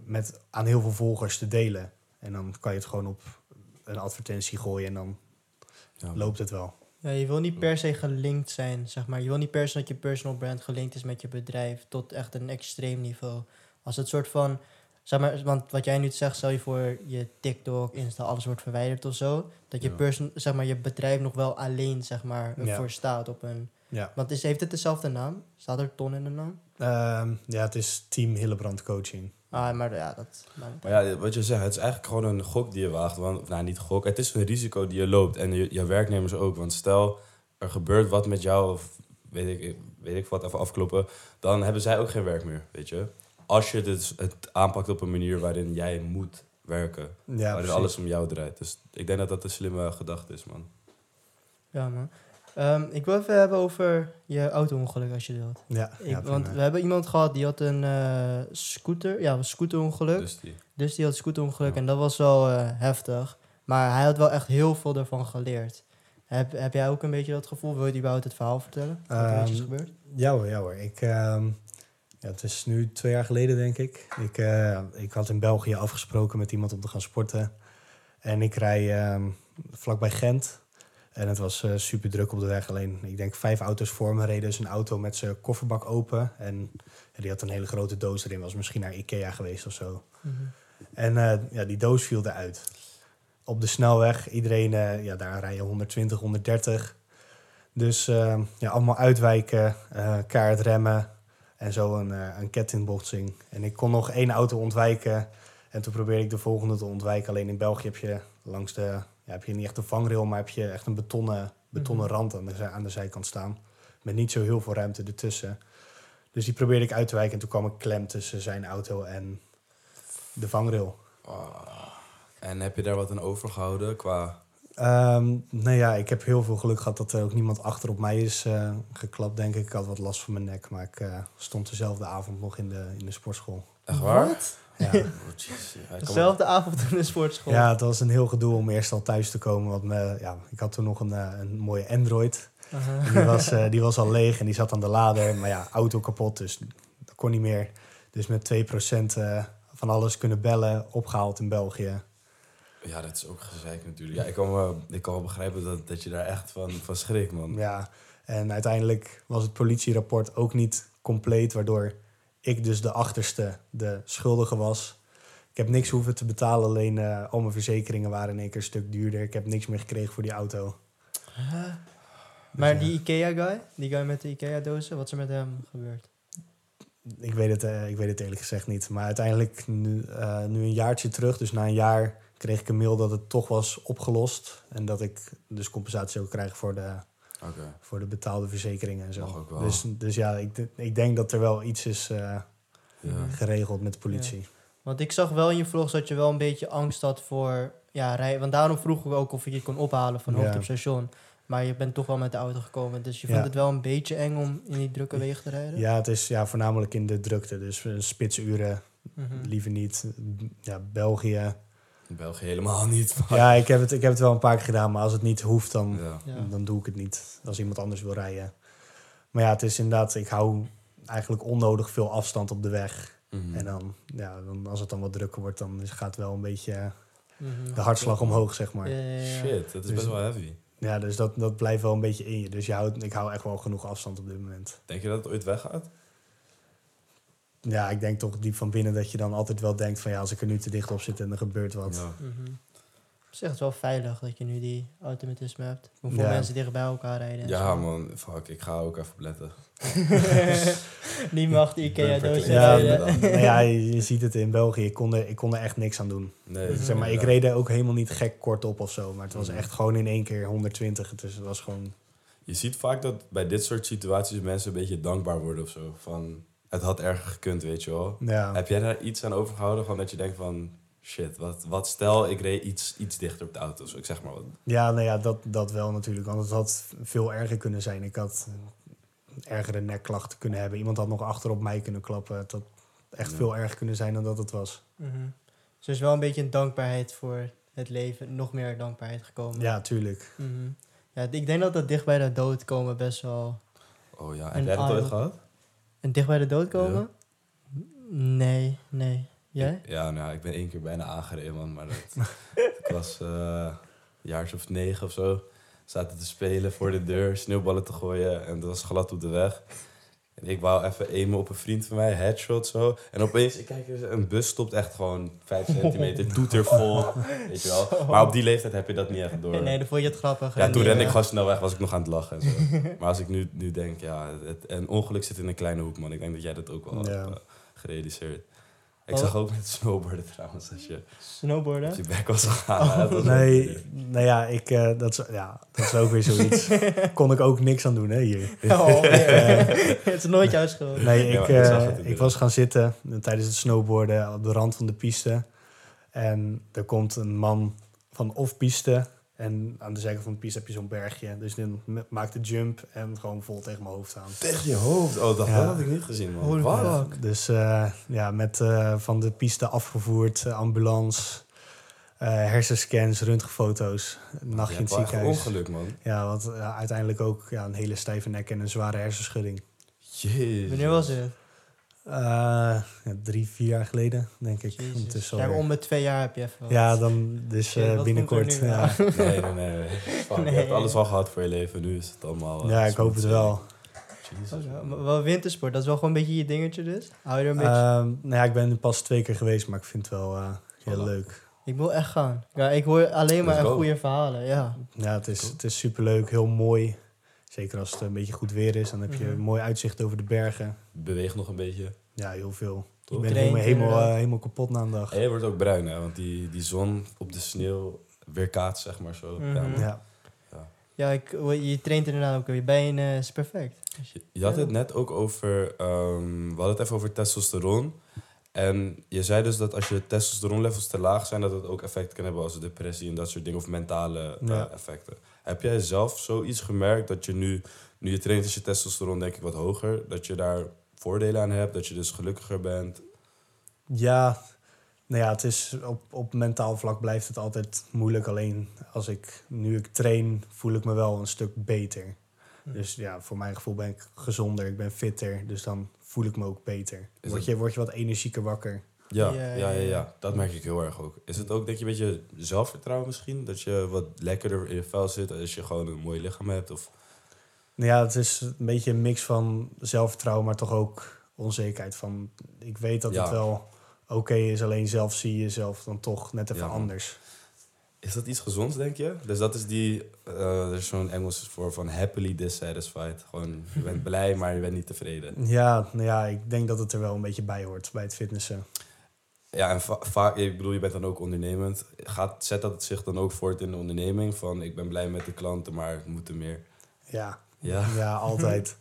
A: met aan heel veel volgers te delen. En dan kan je het gewoon op een advertentie gooien en dan
E: Ja.
A: loopt het wel.
B: Ja, je wil niet per se gelinkt zijn, zeg maar. Je wil niet per se dat je personal brand gelinkt is met je bedrijf tot echt een extreem niveau. Als het soort van, zeg maar, want wat jij nu zegt, stel je voor je TikTok, Insta, alles wordt verwijderd of zo, dat je
E: Ja.
B: person, zeg maar, je bedrijf nog wel alleen, zeg maar,
A: Ja.
B: ervoor staat op een.
A: Ja.
B: Want is, heeft het dezelfde naam? Staat er ton in de naam?
A: Ehm, ja, het is Team Hillebrand Coaching.
B: Ah, maar ja, dat. Maar,
E: Maar ja, wat je zegt, het is eigenlijk gewoon een gok die je waagt. Want, of nou, niet gok, het is een risico die je loopt. En je, je werknemers ook. Want stel, er gebeurt wat met jou, of weet ik, weet ik wat, even afkloppen. Dan hebben zij ook geen werk meer, weet je. Als je dus het aanpakt op een manier waarin jij moet werken.
A: Ja,
E: waarin
A: precies.
E: alles om jou draait. Dus ik denk dat dat een slimme gedachte is, man.
B: ja, man. Ehm, ik wil even hebben over je auto-ongeluk als je wilt.
A: Ja,
B: Ik,
A: ja,
B: want we hebben iemand gehad die had een eh, scooter, ja, een scooterongeluk.
E: Dus die,
B: Dus die had scooterongeluk
E: Ja.
B: en dat was wel eh, heftig. Maar hij had wel echt heel veel ervan geleerd. Heb, heb jij ook een beetje dat gevoel? Wil je überhaupt het verhaal vertellen? Wat er
A: Ehm,
B: is gebeurd?
A: Ja hoor, ja hoor. Ik, ehm, ja, het is nu twee jaar geleden, denk ik. Ik, eh, ik had in België afgesproken met iemand om te gaan sporten. En ik rij ehm, vlakbij Gent. En het was eh, super druk op de weg. Alleen, ik denk vijf auto's voor me reden. Dus een auto met zijn kofferbak open. En ja, die had een hele grote doos erin. Was misschien naar Ikea geweest of zo.
B: Mhm.
A: En eh, ja, die doos viel eruit. Op de snelweg, iedereen, ja, daar rijden 120, 130. Dus eh, ja, allemaal uitwijken, kaart remmen en zo een, eh, een kettingbotsing. En ik kon nog één auto ontwijken en toen probeerde ik de volgende te ontwijken. Alleen in België heb je langs de, ja, heb je niet echt een vangrail, maar heb je echt een betonnen, betonnen
B: Mhm.
A: rand aan de, zij- aan de zijkant staan. Met niet zo heel veel ruimte ertussen. Dus die probeerde ik uit te wijken en toen kwam ik klem tussen zijn auto en de vangrail.
E: En heb je daar wat aan overgehouden qua...
A: Ehm nou ja, ik heb heel veel geluk gehad dat er ook niemand achter op mij is eh, geklapt, denk ik. Ik had wat last van mijn nek, maar ik eh, stond dezelfde avond nog in de, in de sportschool.
E: Echt waar?
B: Wat?
A: Ja.
E: Oh. Ja,
B: Dezelfde avond in de sportschool.
A: ja, het was een heel gedoe om eerst al thuis te komen. Want me, ja, ik had toen nog een, eh, een mooie Android. Die was, eh, die was al leeg en die zat aan de lader. Maar ja, auto kapot, dus dat kon niet meer. Dus met 2% eh van alles kunnen bellen, opgehaald in België.
E: Ja, dat is ook gezeik natuurlijk. Ja, ik kan, me, ik kan wel begrijpen dat, dat je daar echt van, van schrikt, man.
A: Ja, en uiteindelijk was het politierapport ook niet compleet, waardoor ik dus de achterste, de schuldige was. Ik heb niks hoeven te betalen, alleen eh, al mijn verzekeringen waren in één keer een stuk duurder. Ik heb niks meer gekregen voor die auto.
B: Maar
A: ja.
B: die Ikea-guy, die guy met de Ikea-dozen, wat is er met hem gebeurd?
A: Ik weet het, eh, ik weet het eerlijk gezegd niet. Maar uiteindelijk, nu, eh, nu een jaartje terug, dus na een jaar, kreeg ik een mail dat het toch was opgelost. En dat ik dus compensatie ook krijg voor de,
E: Oké.
A: voor de betaalde verzekeringen en zo.
E: Mag ook wel.
A: Dus, dus ja, ik, ik denk dat er wel iets is eh,
E: Ja.
A: geregeld met de politie.
B: Want ik zag wel in je vlogs dat je wel een beetje angst had voor ja, rijden. Want daarom vroegen we ook of ik je kon ophalen van
A: Ja.
B: hoogte op station. Maar je bent toch wel met de auto gekomen. Dus je
A: Ja.
B: vond het wel een beetje eng om in die drukke wegen te rijden?
A: Ja, het is ja, voornamelijk in de drukte. Dus eh, spitsuren
B: Mhm.
A: liever niet. Ja, België.
E: In België helemaal niet.
A: Ja, ik heb, het, ik heb het wel een paar keer gedaan, maar als het niet hoeft, dan,
E: Ja.
A: Dan doe ik het niet. Als iemand anders wil rijden. Maar ja, het is inderdaad, ik hou eigenlijk onnodig veel afstand op de weg.
E: Mhm.
A: En dan, ja, dan, als het dan wat drukker wordt, dan gaat wel een beetje
B: Mhm.
A: de hartslag omhoog, zeg maar.
E: Shit, dat is
A: Dus-
E: best wel heavy.
A: Ja, dus dat, dat blijft wel een beetje in je. Dus je houdt, ik hou echt wel genoeg afstand op dit moment.
E: Denk je dat het ooit weggaat?
A: Ja, ik denk toch diep van binnen dat je dan altijd wel denkt van ja, als ik er nu te dicht op zit en er gebeurt wat.
E: Ja.
B: Mhm. Op zich is het wel veilig dat je nu die automatisme hebt. Hoeveel
A: Ja.
B: mensen dicht bij elkaar rijden. en
E: Ja,
B: zo.
E: man. Fuck, ik ga ook even opletten.
B: Die mag de Ikea doos.
A: Ja, nou ja, je, ziet het in België. Ik kon, er, ik kon er echt niks aan doen.
E: Nee,
A: Zeg maar, ik reed er ook helemaal niet gek kort op of zo. Maar het was
E: Mhm.
A: echt gewoon in één keer 120. Dus het was gewoon...
E: Je ziet vaak dat bij dit soort situaties mensen een beetje dankbaar worden of zo. Van, het had erger gekund, weet je wel.
A: Ja,
E: Heb jij daar iets aan overgehouden? Gewoon dat je denkt van, shit, wat, wat stel ik reed iets, iets dichter op de auto. Zo, ik zeg maar wat.
A: ja, nou ja dat, dat wel natuurlijk. Want het had veel erger kunnen zijn. Ik had ergere nekklachten kunnen hebben. Iemand had nog achter op mij kunnen klappen. Het had echt
E: Ja.
A: veel erger kunnen zijn dan dat het was.
B: Mhm. Dus er is wel een beetje een dankbaarheid voor het leven. Nog meer dankbaarheid gekomen.
A: Ja, tuurlijk.
B: Mhm. Ja, ik denk dat dat dicht bij de dood komen best wel...
E: Oh ja,
B: En
E: heb jij dat ooit gehad?
B: En dicht bij de dood komen? Nee, nee. Jij?
E: Ja, nou, ik ben één keer bijna aangereden, man. Maar dat, ik was eh jaars of negen of zo. Zaten te spelen voor de deur, sneeuwballen te gooien. En het was glad op de weg. En ik wou even aimen op een vriend van mij, headshot zo. En opeens, ik kijk, een bus stopt echt gewoon vijf centimeter, toeter vol. Weet je wel. Maar op die leeftijd heb je dat niet echt door.
B: Nee, nee, dan vond je het grappig.
E: Ja,
B: En
E: toen rende ik
B: eh,
E: gewoon snel weg, was ik nog aan het lachen en zo. maar als ik nu, nu denk, ja, het, een ongeluk zit in een kleine hoek, man. Ik denk dat jij dat ook wel
A: Ja.
E: hebt eh, gerealiseerd. Ik
B: Oh.
E: zag ook met snowboarden trouwens, als je
B: Snowboarden?
E: je bek was gegaan. Was
A: Nee, nou ja, ik, eh, dat, is, ja, dat is ook weer zoiets. Kon ik ook niks aan doen, hè, hier.
B: Oh, nee. het is nooit jouw schuld.
A: Nee, ik,
E: ik
A: eh, ik was gaan zitten tijdens het snowboarden op de rand van de piste. En er komt een man van off-piste. En aan de zijkant van de piste heb je zo'n bergje. Dus dan m- maakt de jump en gewoon vol tegen mijn hoofd aan.
E: Tegen je hoofd. Oh, dat,
A: Ja.
E: had ik niet gezien, man.
B: Holy
E: Wat?
B: fuck.
A: Dus eh, ja, met eh, van de piste afgevoerd, eh, ambulance, eh, hersenscans, röntgenfoto's, nachtje in het ziekenhuis.
E: ongeluk, man.
A: Ja, want ja, uiteindelijk ook ja, een hele stijve nek en een zware hersenschudding.
E: Jezus.
B: Wanneer was het?
A: Eh, ja, drie, vier jaar geleden, denk ik.
B: Ja, om de twee jaar heb je even wat.
A: Ja, dan dus eh, binnenkort. Ja?
E: Nee, nee, nee. nee. Fuck, Je hebt alles al gehad voor je leven. Nu is het allemaal... eh,
A: ja, ik hoop het wel.
E: Jezus.
B: Oh, wel wintersport, dat is wel gewoon een beetje je dingetje dus? Hou je er een beetje...
A: Ehm, nou ja, ik ben er pas twee keer geweest, maar ik vind het wel eh, heel
E: Voilà.
A: leuk.
B: ik wil echt gaan. Ja, ik hoor alleen maar goede verhalen, ja.
A: Ja, het is, het is superleuk, heel mooi. Zeker als het een beetje goed weer is, dan heb je
B: Mhm.
A: een mooi uitzicht over de bergen.
E: Beweeg nog een beetje.
A: Ja, heel veel.
E: Toch?
A: Ik ben helemaal, eh, helemaal kapot na een dag.
E: En je wordt ook bruin, hè? Want die, die zon op de sneeuw weerkaatst, zeg maar zo.
B: Mhm.
E: Ja.
A: Ja,
B: Ja, ik, je traint inderdaad ook. Je benen is perfect.
E: Je- Je had het net ook over... ehm, we hadden het even over testosteron. En je zei dus dat als je testosteronlevels te laag zijn... dat het ook effect kan hebben als depressie en dat soort dingen. Of mentale eh,
A: Ja.
E: effecten. Heb jij zelf zoiets gemerkt dat je nu... Nu je traint is je testosteron denk ik wat hoger. Dat je daar voordelen aan hebt. Dat je dus gelukkiger bent.
A: ja, nou ja, het is op, op mentaal vlak blijft het altijd moeilijk. Alleen als ik, nu ik train, voel ik me wel een stuk beter.
B: Hm.
A: Dus ja, voor mijn gevoel ben ik gezonder, ik ben fitter. Dus dan voel ik me ook beter.
E: Is
A: Word
E: het-
A: je, word je wat energieker wakker.
E: Ja,
B: Ja,
E: ja,
B: ja,
E: ja, ja,
B: ja.
E: Dat merk ik heel erg ook. Is het ook, denk je, een beetje zelfvertrouwen misschien? Dat je wat lekkerder in je vel zit als je gewoon een mooi lichaam hebt? Of...
A: Ja, het is een beetje een mix van zelfvertrouwen, maar toch ook onzekerheid. Van, ik weet dat
E: Ja.
A: het wel oké is, alleen zelf zie je jezelf dan toch net even
E: Ja,
A: anders.
E: Is dat iets gezonds, denk je? Dus dat is die... eh, er is zo'n Engels voor van happily dissatisfied. Gewoon, je bent blij, maar je bent niet tevreden.
A: Ja, nou ja, ik denk dat het er wel een beetje bij hoort bij het fitnessen.
E: Ja, en va- vaak... Ik bedoel, je bent dan ook ondernemend. Gaat, zet dat zich dan ook voort in de onderneming? Van, ik ben blij met de klanten, maar het moet er meer.
A: Ja,
E: Ja.
A: ja altijd.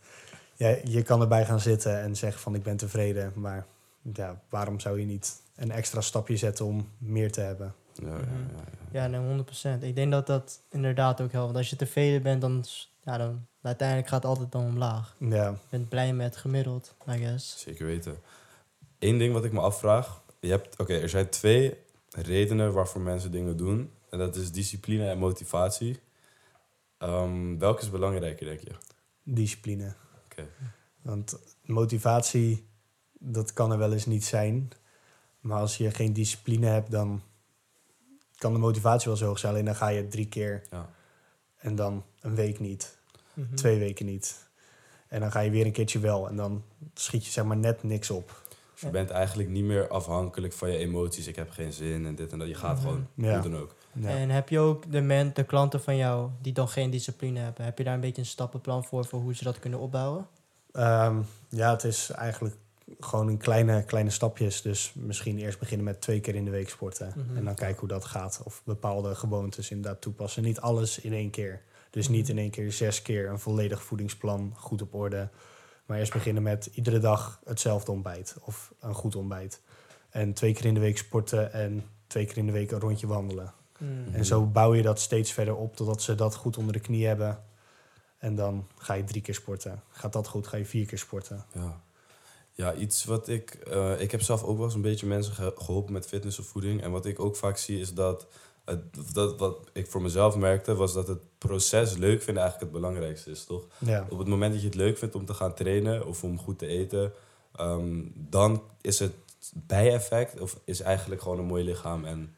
A: ja, je kan erbij gaan zitten en zeggen van ik ben tevreden, maar ja, waarom zou je niet een extra stapje zetten om meer te hebben?
E: Ja, ja,
B: Mhm.
E: ja, ja.
B: Ja, nee, 100%. Ik denk dat dat inderdaad ook helpt. Want als je tevreden bent, dan, ja, dan uiteindelijk gaat het altijd dan omlaag.
A: Ja,
B: Je bent blij met gemiddeld, I guess.
E: Zeker weten. Eén ding wat ik me afvraag. Je hebt, oké, er zijn twee redenen waarvoor mensen dingen doen. En dat is discipline en motivatie. Ehm, welke is belangrijker, denk je?
A: discipline.
E: Oké.
A: Want motivatie, dat kan er wel eens niet zijn. Maar als je geen discipline hebt, dan kan de motivatie wel zo hoog zijn. Alleen dan ga je drie keer
E: Ja.
A: en dan een week niet.
B: Mhm.
A: Twee weken niet. En dan ga je weer een keertje wel. En dan schiet je zeg maar net niks op.
E: Dus je bent eigenlijk niet meer afhankelijk van je emoties. Ik heb geen zin en dit en dat. Je gaat gewoon,
A: Ja.
E: hoe dan ook.
A: Ja.
B: En heb je ook de, men, de klanten van jou die dan geen discipline hebben? Heb je daar een beetje een stappenplan voor, voor hoe ze dat kunnen opbouwen?
A: Ehm, ja, het is eigenlijk gewoon in kleine, kleine stapjes. Dus misschien eerst beginnen met twee keer in de week sporten.
B: Mhm.
A: En dan kijken hoe dat gaat. Of bepaalde gewoontes inderdaad toepassen. Niet alles in één keer. Dus niet
B: Mhm.
A: in één keer zes keer een volledig voedingsplan goed op orde. Maar eerst beginnen met iedere dag hetzelfde ontbijt. Of een goed ontbijt. En twee keer in de week sporten en twee keer in de week een rondje wandelen.
B: Mm.
A: En zo bouw je dat steeds verder op totdat ze dat goed onder de knie hebben. En dan ga je drie keer sporten. Gaat dat goed, ga je vier keer sporten.
E: Ja. Ja, iets wat ik... eh, ik heb zelf ook wel eens een beetje mensen ge- geholpen met fitness of voeding. En wat ik ook vaak zie is dat... Het, dat wat ik voor mezelf merkte, was dat het proces leuk vinden eigenlijk het belangrijkste is, toch?
A: Ja,
E: Op het moment dat je het leuk vindt om te gaan trainen of om goed te eten... ehm, dan is het bijeffect of is eigenlijk gewoon een mooi lichaam en.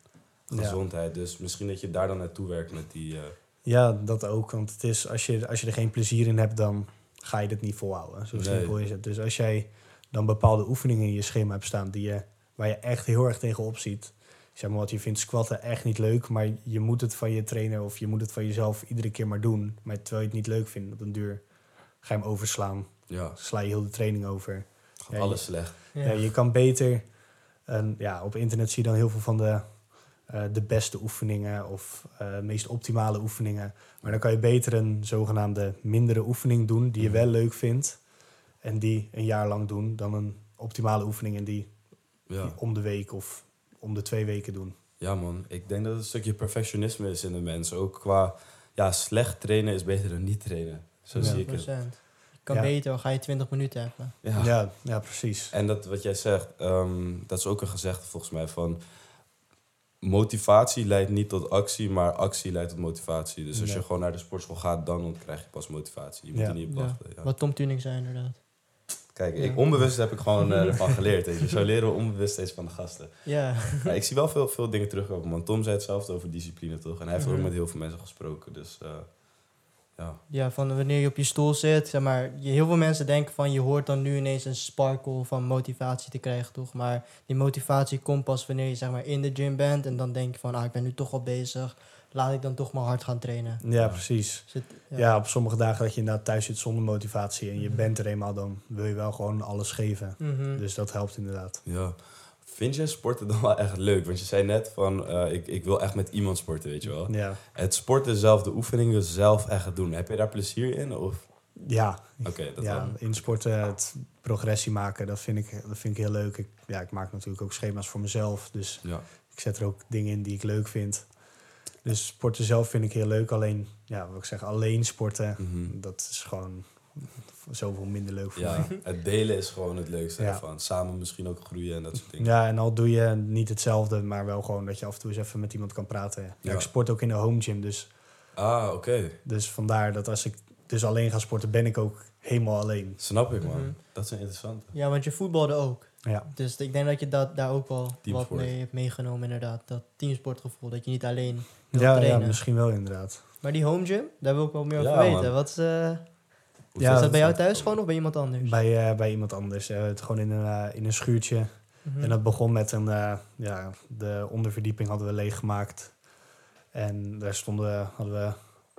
E: Gezondheid. Dus misschien dat je daar dan naartoe werkt met die... eh,
A: ja dat ook. Want het is, als, je, als je er geen plezier in hebt, dan ga je het niet volhouden. Zo
E: Nee.
A: simpel is het. Dus als jij dan bepaalde oefeningen in je schema hebt staan die je, waar je echt heel erg tegenop ziet. Zeg maar wat, je vindt squatten echt niet leuk, maar je moet het van je trainer of je moet het van jezelf iedere keer maar doen. Maar terwijl je het niet leuk vindt, op een duur ga je hem overslaan.
E: ja,
A: Sla je heel de training over.
E: gaat
A: Ja,
E: alles
A: je-
E: slecht.
B: Ja.
A: Ja, je kan beter. En ja, op internet zie je dan heel veel van de, eh, de beste oefeningen of eh meest optimale oefeningen. Maar dan kan je beter een zogenaamde mindere oefening doen die je wel leuk vindt. En die een jaar lang doen dan een optimale oefening en die,
E: Ja.
A: die om de week of om de twee weken doen.
E: Ja, man. Ik denk dat het een stukje perfectionisme is in de mensen. Ook qua, ja, slecht trainen is beter dan niet trainen. Zo
A: Ja.
E: zie ik het.
B: 100%. Je kan
A: Ja.
B: beter, ga je 20 minuten hebben.
E: Ja.
A: Ja, ja, precies.
E: En dat wat jij zegt, ehm, dat is ook een gezegde volgens mij van... Motivatie leidt niet tot actie, maar actie leidt tot motivatie. Dus als je gewoon naar de sportschool gaat, dan krijg je pas motivatie. Je moet
A: Ja.
E: er niet op wachten. Ja.
B: Wat Tom Tuning zei inderdaad.
E: Kijk,
B: Ja.
E: ik, onbewust heb ik gewoon eh, ervan geleerd. Weet je. Zo leren we onbewust steeds van de gasten.
B: Ja.
E: Maar ik zie wel veel, veel dingen terugkomen. Want Tom zei hetzelfde over discipline, toch? En hij heeft ook
B: Mhm.
E: met heel veel mensen gesproken. Dus eh, ja.
B: ja, van wanneer je op je stoel zit, zeg maar, je, heel veel mensen denken van je hoort dan nu ineens een sparkle van motivatie te krijgen, toch? Maar die motivatie komt pas wanneer je zeg maar in de gym bent en dan denk je van, ah, ik ben nu toch al bezig, laat ik dan toch maar hard gaan trainen.
A: Ja, precies.
B: Dus het-
A: Ja. op sommige dagen dat je inderdaad thuis zit zonder motivatie en je
B: Mhm.
A: bent er eenmaal, dan wil je wel gewoon alles geven.
B: Mhm.
A: Dus dat helpt inderdaad.
E: ja. Vind jij sporten dan wel echt leuk? Want je zei net van, eh, ik, ik wil echt met iemand sporten, weet je wel.
A: Ja,
E: Het sporten zelf, de oefeningen zelf echt doen. Heb je daar plezier in? Of?
A: ja
E: Oké, dat
A: ja, in sporten het progressie maken, dat vind ik, dat vind ik heel leuk. Ik, ja, ik maak natuurlijk ook schema's voor mezelf, dus
E: Ja.
A: ik zet er ook dingen in die ik leuk vind. Dus sporten zelf vind ik heel leuk. Alleen, ja, wat ik zeg, alleen sporten,
E: Mhm.
A: dat is gewoon zoveel minder leuk voor
E: Ja,
A: mij.
E: het delen is gewoon het leukste
A: Ja.
E: ervan. Samen misschien ook groeien en dat soort dingen.
A: Ja, en al doe je niet hetzelfde, maar wel gewoon dat je af en toe eens even met iemand kan praten. Ja,
E: Ja.
A: ik sport ook in een home gym, dus,
E: Ah, oké.
A: dus vandaar dat als ik dus alleen ga sporten, ben ik ook helemaal alleen.
E: Snap ik, man.
B: Mhm.
E: Dat is een interessante.
B: Ja, want je voetbalde ook.
A: Ja,
B: Dus ik denk dat je dat daar ook wel wat mee hebt meegenomen, inderdaad. Dat teamsportgevoel, dat je niet alleen wil
A: ja, ja misschien wel inderdaad.
B: Maar die home gym, daar wil ik wel meer over
E: Ja,
B: weten.
E: man.
B: Wat is, eh,
E: Hoe
A: Ja,
B: is dat bij jou thuis gewoon of bij iemand anders?
A: Bij, eh, bij iemand anders. Eh, het gewoon in een, eh, in een schuurtje.
B: Mhm.
A: En dat begon met een, eh, ja, de onderverdieping hadden we leeggemaakt. En daar stonden, hadden we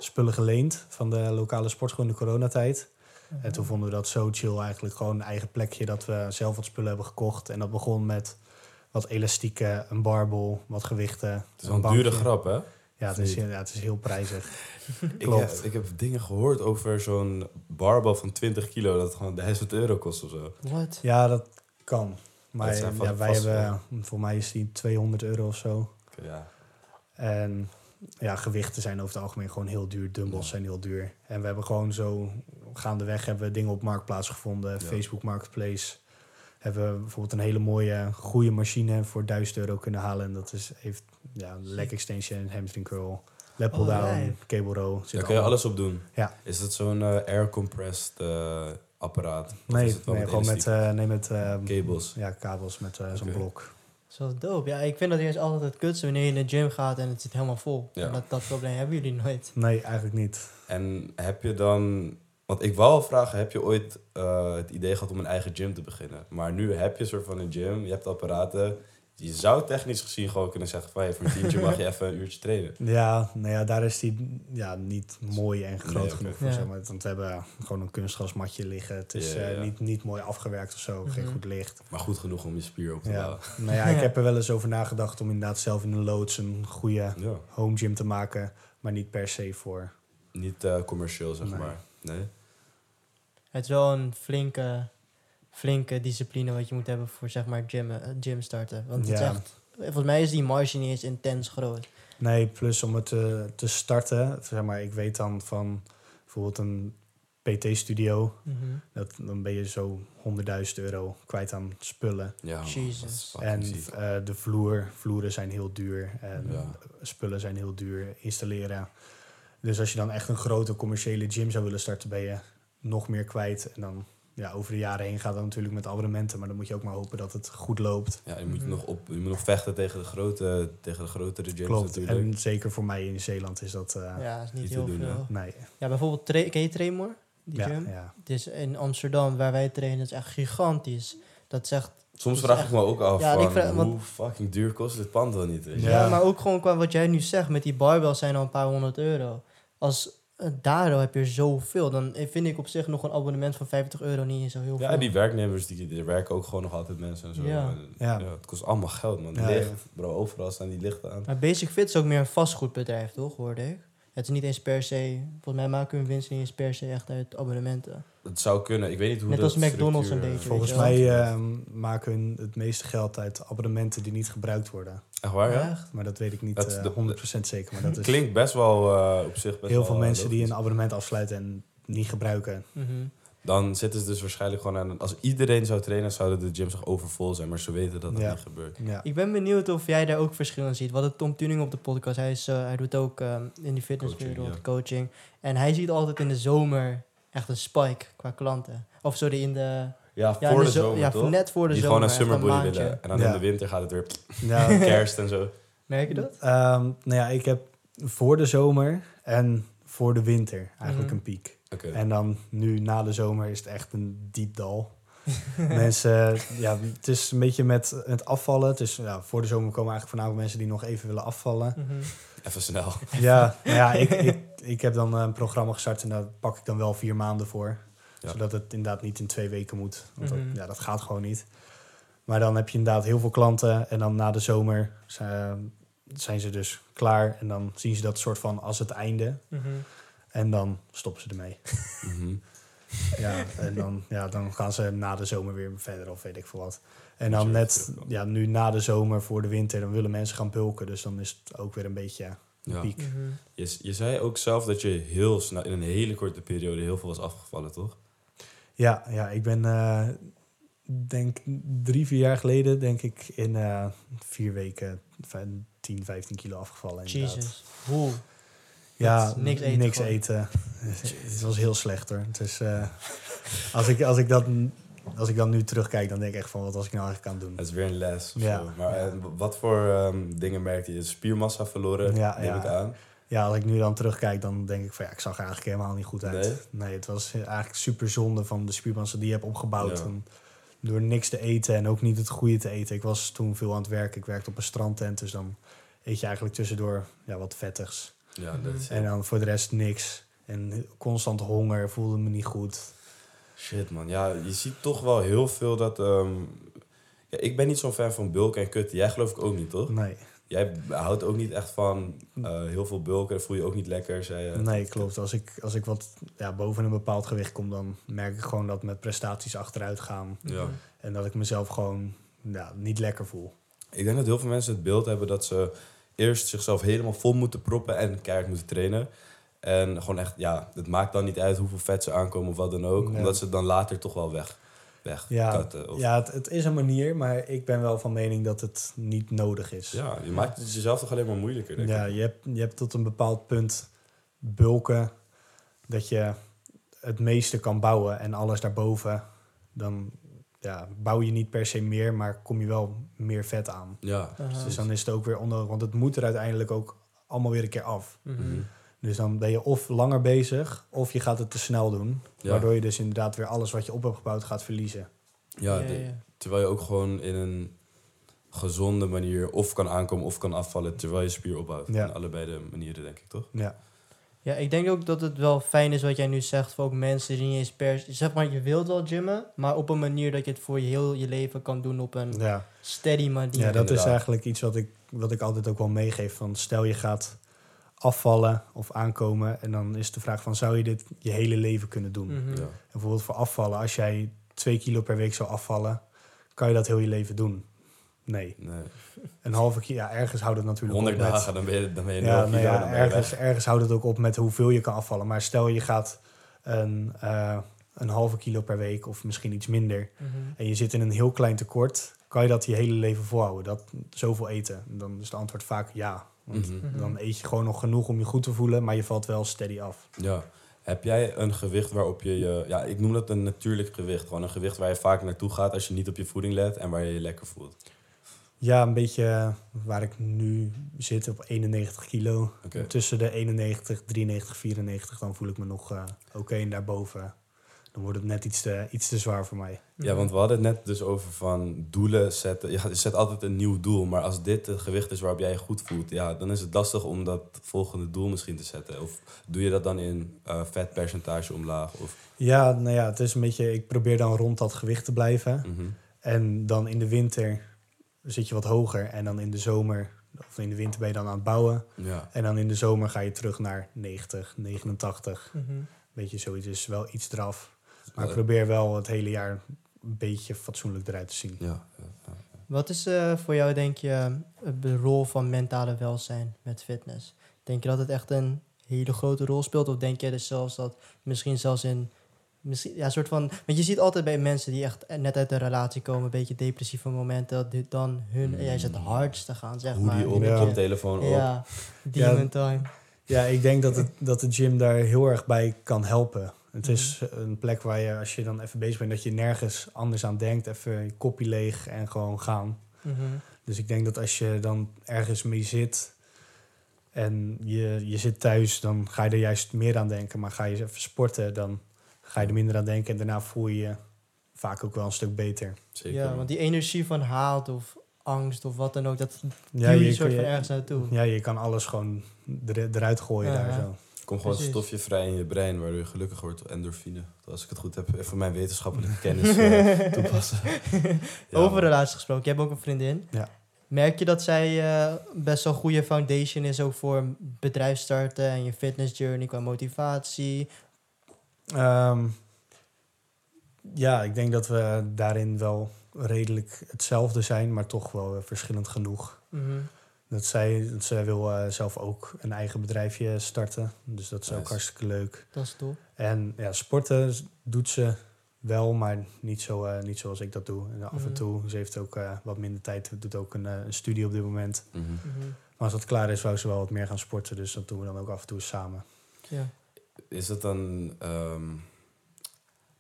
A: spullen geleend van de lokale sportschool in de coronatijd.
B: Mhm.
A: En toen vonden we dat zo chill eigenlijk. Gewoon een eigen plekje dat we zelf wat spullen hebben gekocht. En dat begon met wat elastieken, een barbel, wat gewichten.
E: Het is wel een
A: bankje.
E: dure grap, hè?
A: Ja, het is, ja, het is heel prijzig.
E: Ik
A: Klopt.
E: heb, ik heb dingen gehoord over zo'n barbel van 20 kilo dat het gewoon 1000 euro kost of zo.
B: Wat?
A: Ja, dat kan. Maar
E: Dat
A: ja, wij
E: vast
A: hebben, voor mij is die 200 euro of zo.
E: Ja.
A: En ja, gewichten zijn over het algemeen gewoon heel duur. Dumbbells
E: Ja.
A: zijn heel duur. En we hebben gewoon zo gaandeweg hebben we dingen op Marktplaats gevonden.
E: Ja.
A: Facebook Marketplace. Hebben we bijvoorbeeld een hele mooie, goede machine voor 1000 euro kunnen halen. En dat is, heeft ja, leg extension, hamstring curl, pull
B: Oh,
A: down,
B: lijp.
A: cable row.
E: Daar
A: Zit
E: kun je alles op doen.
A: Ja.
E: Is het zo'n eh, air-compressed eh, apparaat? Is
A: Nee,
E: het
A: nee gewoon met, eh, nee, met eh,
E: Kabels.
A: Ja, kabels met eh, zo'n blok.
B: Dat is wel dope. Ja, ik vind dat eerst altijd het kutste wanneer je in de gym gaat en het zit helemaal vol.
E: Ja.
B: En dat, dat probleem hebben jullie nooit.
A: Nee, eigenlijk niet.
E: En heb je dan Want ik wou al vragen, heb je ooit eh, het idee gehad om een eigen gym te beginnen? Maar nu heb je een soort van een gym, je hebt apparaten. Je zou technisch gezien gewoon kunnen zeggen van... Hey, voor een tientje mag je even een uurtje trainen.
A: Ja, nou ja, daar is die ja, niet mooi en groot
E: Nee,
A: genoeg voor.
B: Ja.
A: Zeg maar. Want we hebben gewoon een kunstgrasmatje liggen. Het is
E: Ja, ja,
A: eh. Niet, niet mooi afgewerkt of zo, geen
B: Mhm.
A: goed licht.
E: Maar goed genoeg om je spier op te
A: Ja.
E: bouwen.
A: Nou ja, ik heb er wel eens over nagedacht om inderdaad zelf in een loods een goede
E: Ja,
A: home gym te maken. Maar niet per se voor.
E: niet eh, commercieel, zeg
A: Nee.
E: maar. Nee?
B: Het is wel een flinke, flinke discipline wat je moet hebben voor zeg maar gym, eh, gym starten. Want het is echt, volgens mij is die marge niet eens intens groot.
A: Nee, plus om het te, te starten. Zeg maar, ik weet dan van bijvoorbeeld een PT-studio.
B: Mhm.
A: Dat, dan ben je zo 100.000 euro kwijt aan spullen.
E: Ja,
B: Jezus.
A: En eh, de vloer, vloeren zijn heel duur. En
E: Ja.
A: spullen zijn heel duur. Installeren. Dus als je dan echt een grote commerciële gym zou willen starten, ben je nog meer kwijt. En dan ja, over de jaren heen gaat dat natuurlijk met abonnementen. Maar dan moet je ook maar hopen dat het goed loopt.
E: Ja, je moet, nog op, je moet nog vechten tegen de, grote, tegen de grotere gyms
A: Klopt.
E: natuurlijk.
A: En zeker voor mij in Zeeland is dat... eh,
B: ja, dat is niet
E: niet te
B: heel
E: doen,
B: veel.
E: hè?
A: Nee.
B: Ja, bijvoorbeeld, ken je Tremor? Die
A: Ja,
B: gym?
A: ja.
B: Het is in Amsterdam, waar wij trainen, is echt gigantisch. Dat zegt,
E: Soms vraag ik me ook af
B: Ja,
E: van,
B: ik vraag- want-
E: hoe fucking duur kost dit pand wel niet?
A: Ja.
B: ja. maar ook gewoon qua wat jij nu zegt, met die barbells zijn al een paar honderd euro. Als uh, daardoor heb je zoveel, dan vind ik op zich nog een abonnement van 50 euro niet zo heel
E: Ja,
B: veel.
E: die werknemers, die, die werken ook gewoon nog altijd mensen en zo.
B: Ja.
E: En,
A: Ja.
E: ja, het kost allemaal geld, man.
A: Ja,
E: Licht,
A: ja.
E: bro, overal staan die lichten aan.
B: Maar Basic Fit is ook meer een vastgoedbedrijf, toch, hoorde ik? Het is niet eens per se, volgens mij maken hun winst niet eens per se echt uit abonnementen.
E: Het zou kunnen, ik weet niet hoe
B: Net
E: dat
B: als McDonald's
E: structuur,
B: een beetje,
A: Volgens mij ehm, maken hun het meeste geld uit abonnementen die niet gebruikt worden.
E: Echt waar, ja?
B: Echt?
A: Maar dat weet ik niet
E: Dat is
A: eh,
E: de-
A: 100% zeker. Maar dat is
E: Klinkt best wel eh, op zich best
A: heel veel
E: eh,
A: mensen die een abonnement afsluiten en niet gebruiken.
B: Mhm.
E: Dan zitten ze dus waarschijnlijk gewoon aan... Als iedereen zou trainen, zouden de gyms nog overvol zijn. Maar ze weten dat dat
A: Ja.
E: niet gebeurt.
A: Ja.
B: Ik ben benieuwd of jij daar ook verschillen ziet. We hadden Tom Tuning op de podcast. Hij, is, eh, hij doet ook ehm, in die fitnesswereld
E: Coaching, ja.
B: coaching. En hij ziet altijd in de zomer echt een spike qua klanten. Of sorry, in de...
E: Ja,
B: Ja,
E: voor de,
B: de zo-
E: zomer,
B: ja,
E: toch?
B: net voor de
E: die
B: zomer.
E: gewoon een
B: echt
E: summer body
B: maandje.
E: willen. En dan
A: Ja.
E: in de winter gaat het weer
A: Ja,
E: kerst en zo.
B: Merk je dat?
A: Ehm, nou ja, ik heb voor de zomer en voor de winter eigenlijk
B: Mhm.
A: een piek.
E: Oké.
A: En dan nu na de zomer is het echt een diep dal. mensen, ja, het is een beetje met het afvallen. Het is, ja, voor de zomer komen eigenlijk voornamelijk mensen die nog even willen afvallen.
B: Mhm.
E: Even snel.
A: Ja, nou ja ik, ik, ik heb dan een programma gestart en daar pak ik dan wel vier maanden voor.
E: Ja.
A: Zodat het inderdaad niet in twee weken moet. Want dat,
B: Mhm.
A: ja, dat gaat gewoon niet. Maar dan heb je inderdaad heel veel klanten. En dan na de zomer zijn, zijn ze dus klaar. En dan zien ze dat soort van als het einde.
B: Mhm.
A: En dan stoppen ze ermee.
E: Mhm.
A: Ja, en dan, ja, dan gaan ze na de zomer weer verder of weet ik veel wat. En dan net, ja, nu na de zomer voor de winter, dan willen mensen gaan bulken. Dus dan is het ook weer een beetje een
E: Ja.
A: piek.
B: Mhm.
E: Je, je zei ook zelf dat je heel snel, in een hele korte periode, heel veel was afgevallen, toch?
A: Ja, ja, ik ben, eh, denk drie, vier jaar geleden, denk ik, in eh, vier weken vij- 10, 15 kilo afgevallen. inderdaad.
B: Jesus. Hoe?
A: Ja,
B: niks eten
A: Niks
B: gewoon.
A: eten. het was heel slecht hoor. Dus eh, als, ik, als, ik dat, als ik dan nu terugkijk, dan denk ik echt van, wat was ik nou eigenlijk aan het doen?
E: Het is weer een les.
A: Ja.
E: zo. Maar
A: Ja.
E: eh, wat voor ehm, dingen merkte je? Spiermassa verloren,
A: Ja,
E: neem
A: ja.
E: ik aan.
A: Ja, als ik nu dan terugkijk, dan denk ik van ja, ik zag er eigenlijk helemaal niet goed uit.
E: Nee?
A: het was eigenlijk super zonde van de spiermassa die je hebt opgebouwd.
E: Ja.
A: En door niks te eten en ook niet het goede te eten. Ik was toen veel aan het werken. Ik werkte op een strandtent, dus dan eet je eigenlijk tussendoor ja, wat vettigs.
E: Ja, dat is
A: En dan voor de rest niks. En constant honger, voelde me niet goed.
E: Shit, man. Ja, je ziet toch wel heel veel dat... ehm, ja, ik ben niet zo'n fan van bulken en kutten. Jij geloof ik ook niet, toch?
A: Nee,
E: Jij houdt ook niet echt van eh, heel veel bulken. Dat voel je ook niet lekker, zei je.
A: nee klopt. Als ik, als ik wat ja, boven een bepaald gewicht kom, dan merk ik gewoon dat mijn prestaties achteruit gaan.
E: Ja.
A: En dat ik mezelf gewoon ja, niet lekker voel.
E: Ik denk dat heel veel mensen het beeld hebben dat ze eerst zichzelf helemaal vol moeten proppen en keihard moeten trainen. En gewoon echt, ja, het maakt dan niet uit hoeveel vet ze aankomen of wat dan ook.
A: Nee.
E: Omdat ze dan later toch wel weg, weg
A: Ja,
E: cutten. Of,
A: ja het, het is een manier, maar ik ben wel van mening dat het niet nodig is.
E: ja, je maakt het jezelf toch alleen maar moeilijker, denk
A: Ja,
E: ik.
A: je hebt, je hebt tot een bepaald punt bulken dat je het meeste kan bouwen en alles daarboven, dan ja, bouw je niet per se meer, maar kom je wel meer vet aan.
E: Ja.
A: Dus dan is het ook weer onnodig, want het moet er uiteindelijk ook allemaal weer een keer af.
B: Mhm.
E: Mhm.
A: Dus dan ben je of langer bezig, of je gaat het te snel doen.
E: Ja.
A: Waardoor je dus inderdaad weer alles wat je op hebt gebouwd gaat verliezen.
E: Ja,
B: Ja,
E: de-
B: ja.
E: terwijl je ook gewoon in een gezonde manier of kan aankomen of kan afvallen terwijl je spier opbouwt.
A: Ja.
E: In allebei de manieren, denk ik, toch?
A: Ja,
B: Ja, ik denk ook dat het wel fijn is wat jij nu zegt voor ook mensen die niet eens per... Zeg maar, je wilt wel gymmen, maar op een manier dat je het voor je heel je leven kan doen op een
A: ja.
B: steady manier.
A: ja dat is eigenlijk iets wat ik, wat ik altijd ook wel meegeef. Van stel je gaat afvallen of aankomen. En dan is de vraag van, zou je dit je hele leven kunnen doen?
E: Ja.
A: En bijvoorbeeld voor afvallen, als jij twee kilo per week zou afvallen, kan je dat heel je leven doen? Nee.
E: Nee.
A: Een halve kilo, ja, ergens houdt het natuurlijk
E: 100
A: op met...
E: dagen, dan ben je, dan ben je
A: Ja,
E: nul
A: nou ja,
E: dan ben je
A: ergens, ergens houdt het ook op met hoeveel je kan afvallen. Maar stel je gaat een, eh, een halve kilo per week of misschien iets minder.
B: Mhm.
A: En je zit in een heel klein tekort. Kan je dat je hele leven volhouden? Dat, zoveel eten? Dan is de antwoord vaak ja. Want
E: Mhm.
B: Mhm.
A: dan eet je gewoon nog genoeg om je goed te voelen. Maar je valt wel steady af.
E: Ja. Heb jij een gewicht waarop je je... Ja, ik noem dat een natuurlijk gewicht. Gewoon een gewicht waar je vaak naartoe gaat als je niet op je voeding let en waar je je lekker voelt.
A: Ja, een beetje eh, waar ik nu zit op 91 kilo. Tussen de 91, 93, 94. Dan voel ik me nog eh, oké. En daarboven dan wordt het net iets te, iets te zwaar voor mij.
E: Ja, want we hadden het net dus over van doelen zetten. Je zet altijd een nieuw doel, maar als dit het gewicht is waarop jij je goed voelt, ja, dan is het lastig om dat volgende doel misschien te zetten. Of doe je dat dan in eh, vetpercentage omlaag? Of,
A: Ja, nou ja, het is een beetje... Ik probeer dan rond dat gewicht te blijven.
E: Mhm.
A: En dan in de winter zit je wat hoger. En dan in de zomer, of in de winter ben je dan aan het bouwen.
E: Ja,
A: En dan in de zomer ga je terug naar 90, 89.
B: Mhm.
A: Weet je, zoiets is wel iets eraf. Maar ik
E: Eh,
A: probeer wel het hele jaar een beetje fatsoenlijk eruit te zien.
E: ja, ja, ja.
B: Wat is eh, voor jou, denk je, eh, de rol van mentale welzijn met fitness? Denk je dat het echt een hele grote rol speelt? Of denk je dus zelfs dat misschien zelfs in... Misschien, ja, soort van... Want je ziet altijd bij mensen die echt net uit een relatie komen... een beetje depressieve momenten... dat dit dan hun...
E: Mm.
B: Ja, is het hardste gaan, zeg
E: Hoe
B: maar.
E: die op,
A: Ja.
E: koptelefoon op.
B: Ja, demon time.
A: Ja, ik denk dat, het, dat de gym daar heel erg bij kan helpen. Het
B: Mhm.
A: is een plek waar je, als je dan even bezig bent, dat je nergens anders aan denkt. Even je kopje leeg en gewoon gaan.
B: Mhm.
A: Dus ik denk dat als je dan ergens mee zit en je, je zit thuis, dan ga je er juist meer aan denken. Maar ga je eens even sporten, dan ga je er minder aan denken. En daarna voel je je vaak ook wel een stuk beter.
E: Zeker.
B: Ja, want die energie van haat of angst of wat dan ook... dat
A: Ja,
B: je soort van ergens naartoe.
A: ja, je kan alles gewoon er, eruit gooien
B: Ja,
A: daar
B: ja.
A: zo.
E: Kom gewoon
B: Precies.
E: stofje vrij in je brein, waardoor je gelukkig wordt. Endorfine. Als ik het goed heb, even mijn wetenschappelijke kennis eh, toepassen. Ja,
B: Over relaties gesproken, je hebt ook een vriendin.
A: Ja.
B: Merk je dat zij eh, best wel een goede foundation is ook voor bedrijf starten en je fitness journey qua motivatie?
A: Ehm, ja, ik denk dat we daarin wel redelijk hetzelfde zijn, maar toch wel verschillend genoeg.
B: Mhm.
A: Dat zij, dat zij wil eh, zelf ook een eigen bedrijfje starten. Dus dat is ook hartstikke leuk.
B: Dat is top.
A: En ja, sporten doet ze wel, maar niet, zo, eh, niet zoals ik dat doe. En af en
B: Mhm.
A: toe, ze heeft ook eh, wat minder tijd, doet ook een, een studie op dit moment.
E: Mhm.
B: Mhm.
A: Maar als dat klaar is, wou ze wel wat meer gaan sporten. Dus dat doen we dan ook af en toe samen.
B: Ja.
E: Is het dan... ehm,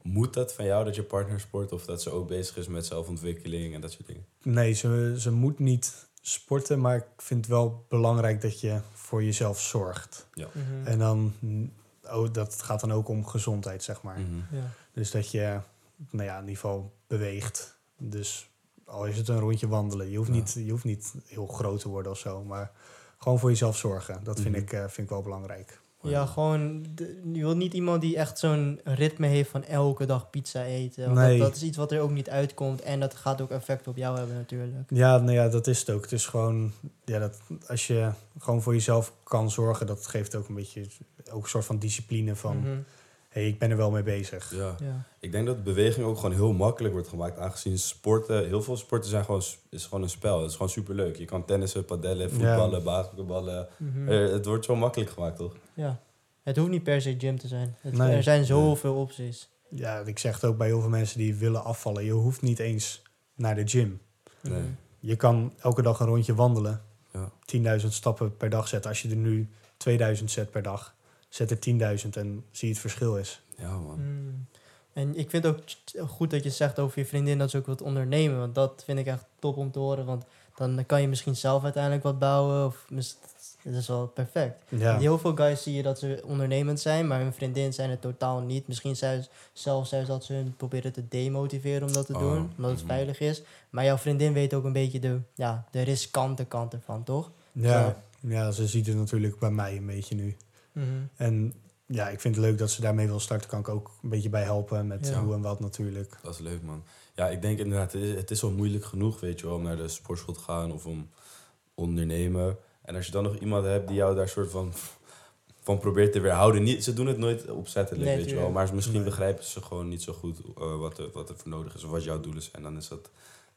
E: moet dat van jou dat je partner sport? Of dat ze ook bezig is met zelfontwikkeling en dat soort dingen?
A: Nee, ze, ze moet niet sporten, maar ik vind het wel belangrijk dat je voor jezelf zorgt.
B: Mhm.
A: En dan, oh, dat gaat dan ook om gezondheid, zeg maar.
E: Mhm.
B: ja.
A: Dus dat je, nou ja, in ieder geval beweegt. Dus al is het een rondje wandelen, je hoeft,
E: Ja.
A: niet, je hoeft niet heel groot te worden of zo, maar gewoon voor jezelf zorgen. Dat vind,
E: Mhm.
A: ik, eh, vind ik wel belangrijk.
B: Ja, gewoon, je wilt niet iemand die echt zo'n ritme heeft van elke dag pizza eten.
A: Nee.
B: dat, dat is iets wat er ook niet uitkomt en dat gaat ook effect op jou hebben natuurlijk.
A: Ja, nou ja, dat is het ook. Het is gewoon, ja, dat, als je gewoon voor jezelf kan zorgen, dat geeft ook een beetje, ook een soort van discipline van,
B: Mhm.
A: Hey, ik ben er wel mee bezig.
E: Ja.
B: Ja.
E: Ik denk dat beweging ook gewoon heel makkelijk wordt gemaakt. Aangezien sporten, heel veel sporten zijn gewoon, is gewoon een spel. Het is gewoon superleuk. Je kan tennissen, padellen, voetballen, basketballen.
B: Mhm.
E: Eh, het wordt zo makkelijk gemaakt, toch?
B: ja. Het hoeft niet per se gym te zijn. Het,
A: Nee.
B: er zijn zoveel opties.
A: Ja, ik zeg het ook bij heel veel mensen die willen afvallen. Je hoeft niet eens naar de gym.
E: Nee.
B: Mhm.
A: Je kan elke dag een rondje wandelen.
E: Ja.
A: 10.000 stappen per dag zetten. Als je er nu 2000 zet per dag, zet er 10.000 en zie je het verschil is.
E: Ja, man.
B: Mm. En ik vind ook goed dat je zegt over je vriendin dat ze ook wilt ondernemen. Want dat vind ik echt top om te horen. Want dan kan je misschien zelf uiteindelijk wat bouwen. Of dat is wel perfect.
A: Ja.
B: Heel veel guys zie je dat ze ondernemend zijn, maar hun vriendin zijn het totaal niet. Misschien zelfs zelfs dat ze hun proberen te demotiveren om dat te
E: Oh,
B: doen, omdat het
E: mhm.
B: veilig is. Maar jouw vriendin weet ook een beetje de, ja, de riskante kant ervan, toch?
A: Ja, ja, ze ziet het natuurlijk bij mij een beetje nu. En ja, ik vind het leuk dat ze daarmee wil starten. Kan ik ook een beetje bij helpen met
B: Ja.
A: hoe en wat natuurlijk.
E: Dat is leuk, man. Ja, ik denk inderdaad, het is, het is al moeilijk genoeg, weet je wel, om naar de sportschool te gaan of om ondernemen. En als je dan nog iemand hebt die jou daar soort van, van probeert te weerhouden. Niet, ze doen het nooit opzettelijk,
B: Nee,
E: weet je wel. Maar misschien
A: Nee.
E: begrijpen ze gewoon niet zo goed eh, wat, er, wat er voor nodig is of wat jouw doelen zijn. Dan is dat,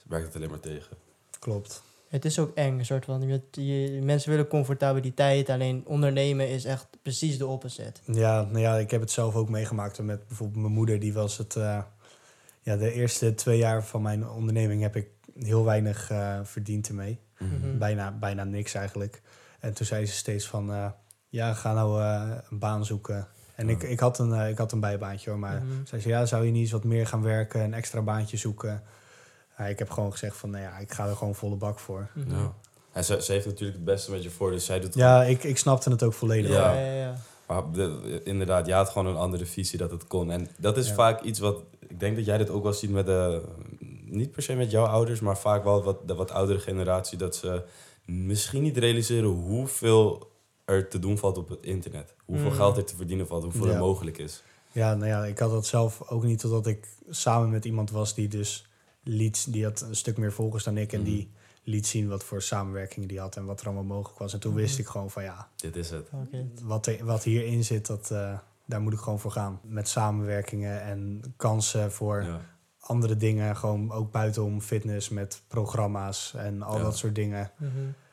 E: werkt het alleen maar tegen.
A: Klopt.
B: Het is ook eng, een soort van. Je, je- mensen willen comfortabiliteit, alleen ondernemen is echt precies de opposite.
A: Ja, nou ja, ik heb het zelf ook meegemaakt met bijvoorbeeld mijn moeder. Die was het... eh, ja, de eerste twee jaar van mijn onderneming heb ik heel weinig eh, verdiend ermee.
B: Mhm.
A: Bijna, bijna niks eigenlijk. En toen zei ze steeds van... eh, ja, ga nou eh, een baan zoeken. En ik, ik, had een, ik had een bijbaantje hoor. Maar
B: Mhm.
A: zei ze, ja, zou je niet eens wat meer gaan werken? Een extra baantje zoeken? Ja, ik heb gewoon gezegd van... Nou ja, ik ga er gewoon volle bak voor.
B: Mhm.
E: Ja. En ze, ze heeft natuurlijk het beste met je voor, dus zij doet
A: Ja, ik, ik snapte het ook volledig.
E: Ja.
B: ja, ja, ja.
E: Maar de- inderdaad, je had gewoon een andere visie dat het kon. En dat is
A: Ja.
E: vaak iets wat... Ik denk dat jij dit ook wel ziet met de... Niet per se met jouw ouders, maar vaak wel wat, de wat oudere generatie. Dat ze misschien niet realiseren hoeveel er te doen valt op het internet. Hoeveel
B: Mm.
E: geld er te verdienen valt, hoeveel
A: Ja.
E: er mogelijk is.
A: Ja, nou ja, ik had dat zelf ook niet totdat ik samen met iemand was die dus liet, die had een stuk meer volgers dan ik en
E: Mhm.
A: die liet zien wat voor samenwerking die had en wat er allemaal mogelijk was. En toen wist
B: Mhm.
A: ik gewoon van ja,
E: Dit is het.
A: Wat, er, wat hierin zit, dat, eh, daar moet ik gewoon voor gaan. Met samenwerkingen en kansen voor
E: Ja.
A: andere dingen, gewoon ook buitenom fitness met programma's en al
E: Ja.
A: dat soort dingen.
B: Mhm.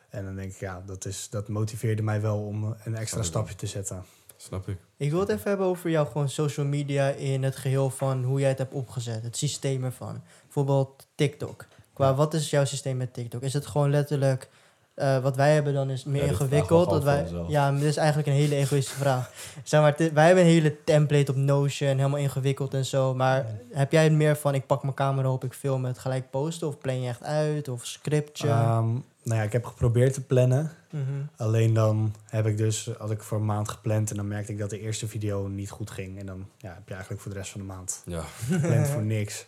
A: En dan denk ik, ja, dat, is, dat motiveerde mij wel om een extra stapje te zetten.
E: Snap ik.
B: Ik wil het even hebben over jouw gewoon social media in het geheel van hoe jij het hebt opgezet. Het systeem ervan. Bijvoorbeeld TikTok. Qua wat is jouw systeem met TikTok? Is het gewoon letterlijk... eh, wat wij hebben dan is meer
E: Ja,
B: ingewikkeld. Dat wij, ja, maar dit is eigenlijk een hele egoïstische vraag. Zeg maar, wij hebben een hele template op Notion, helemaal ingewikkeld en zo. Maar heb jij het meer van, ik pak mijn camera op, ik film het gelijk posten? Of plan je echt uit? Of scriptje?
A: Ehm, nou ja, ik heb geprobeerd te plannen.
B: Mhm.
A: Alleen dan heb ik dus, had ik voor een maand gepland en dan merkte ik dat de eerste video niet goed ging. En dan ja, heb je eigenlijk voor de rest van de maand
E: Ja.
A: gepland voor niks.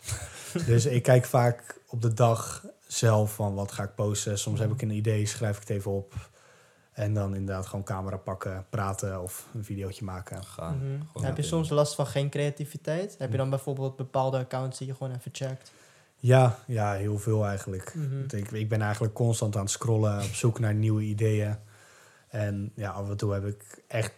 A: Dus ik kijk vaak op de dag zelf van wat ga ik posten. Soms heb ik een idee, schrijf ik het even op. En dan inderdaad gewoon camera pakken, praten of een videootje maken.
E: Gaan.
B: Mhm. Heb je soms last van geen creativiteit? Heb je dan bijvoorbeeld bepaalde accounts die je gewoon even checkt?
A: Ja, ja heel veel eigenlijk.
B: Mhm.
A: Ik, ik ben eigenlijk constant aan het scrollen, op zoek naar nieuwe ideeën. En ja, af en toe heb ik echt,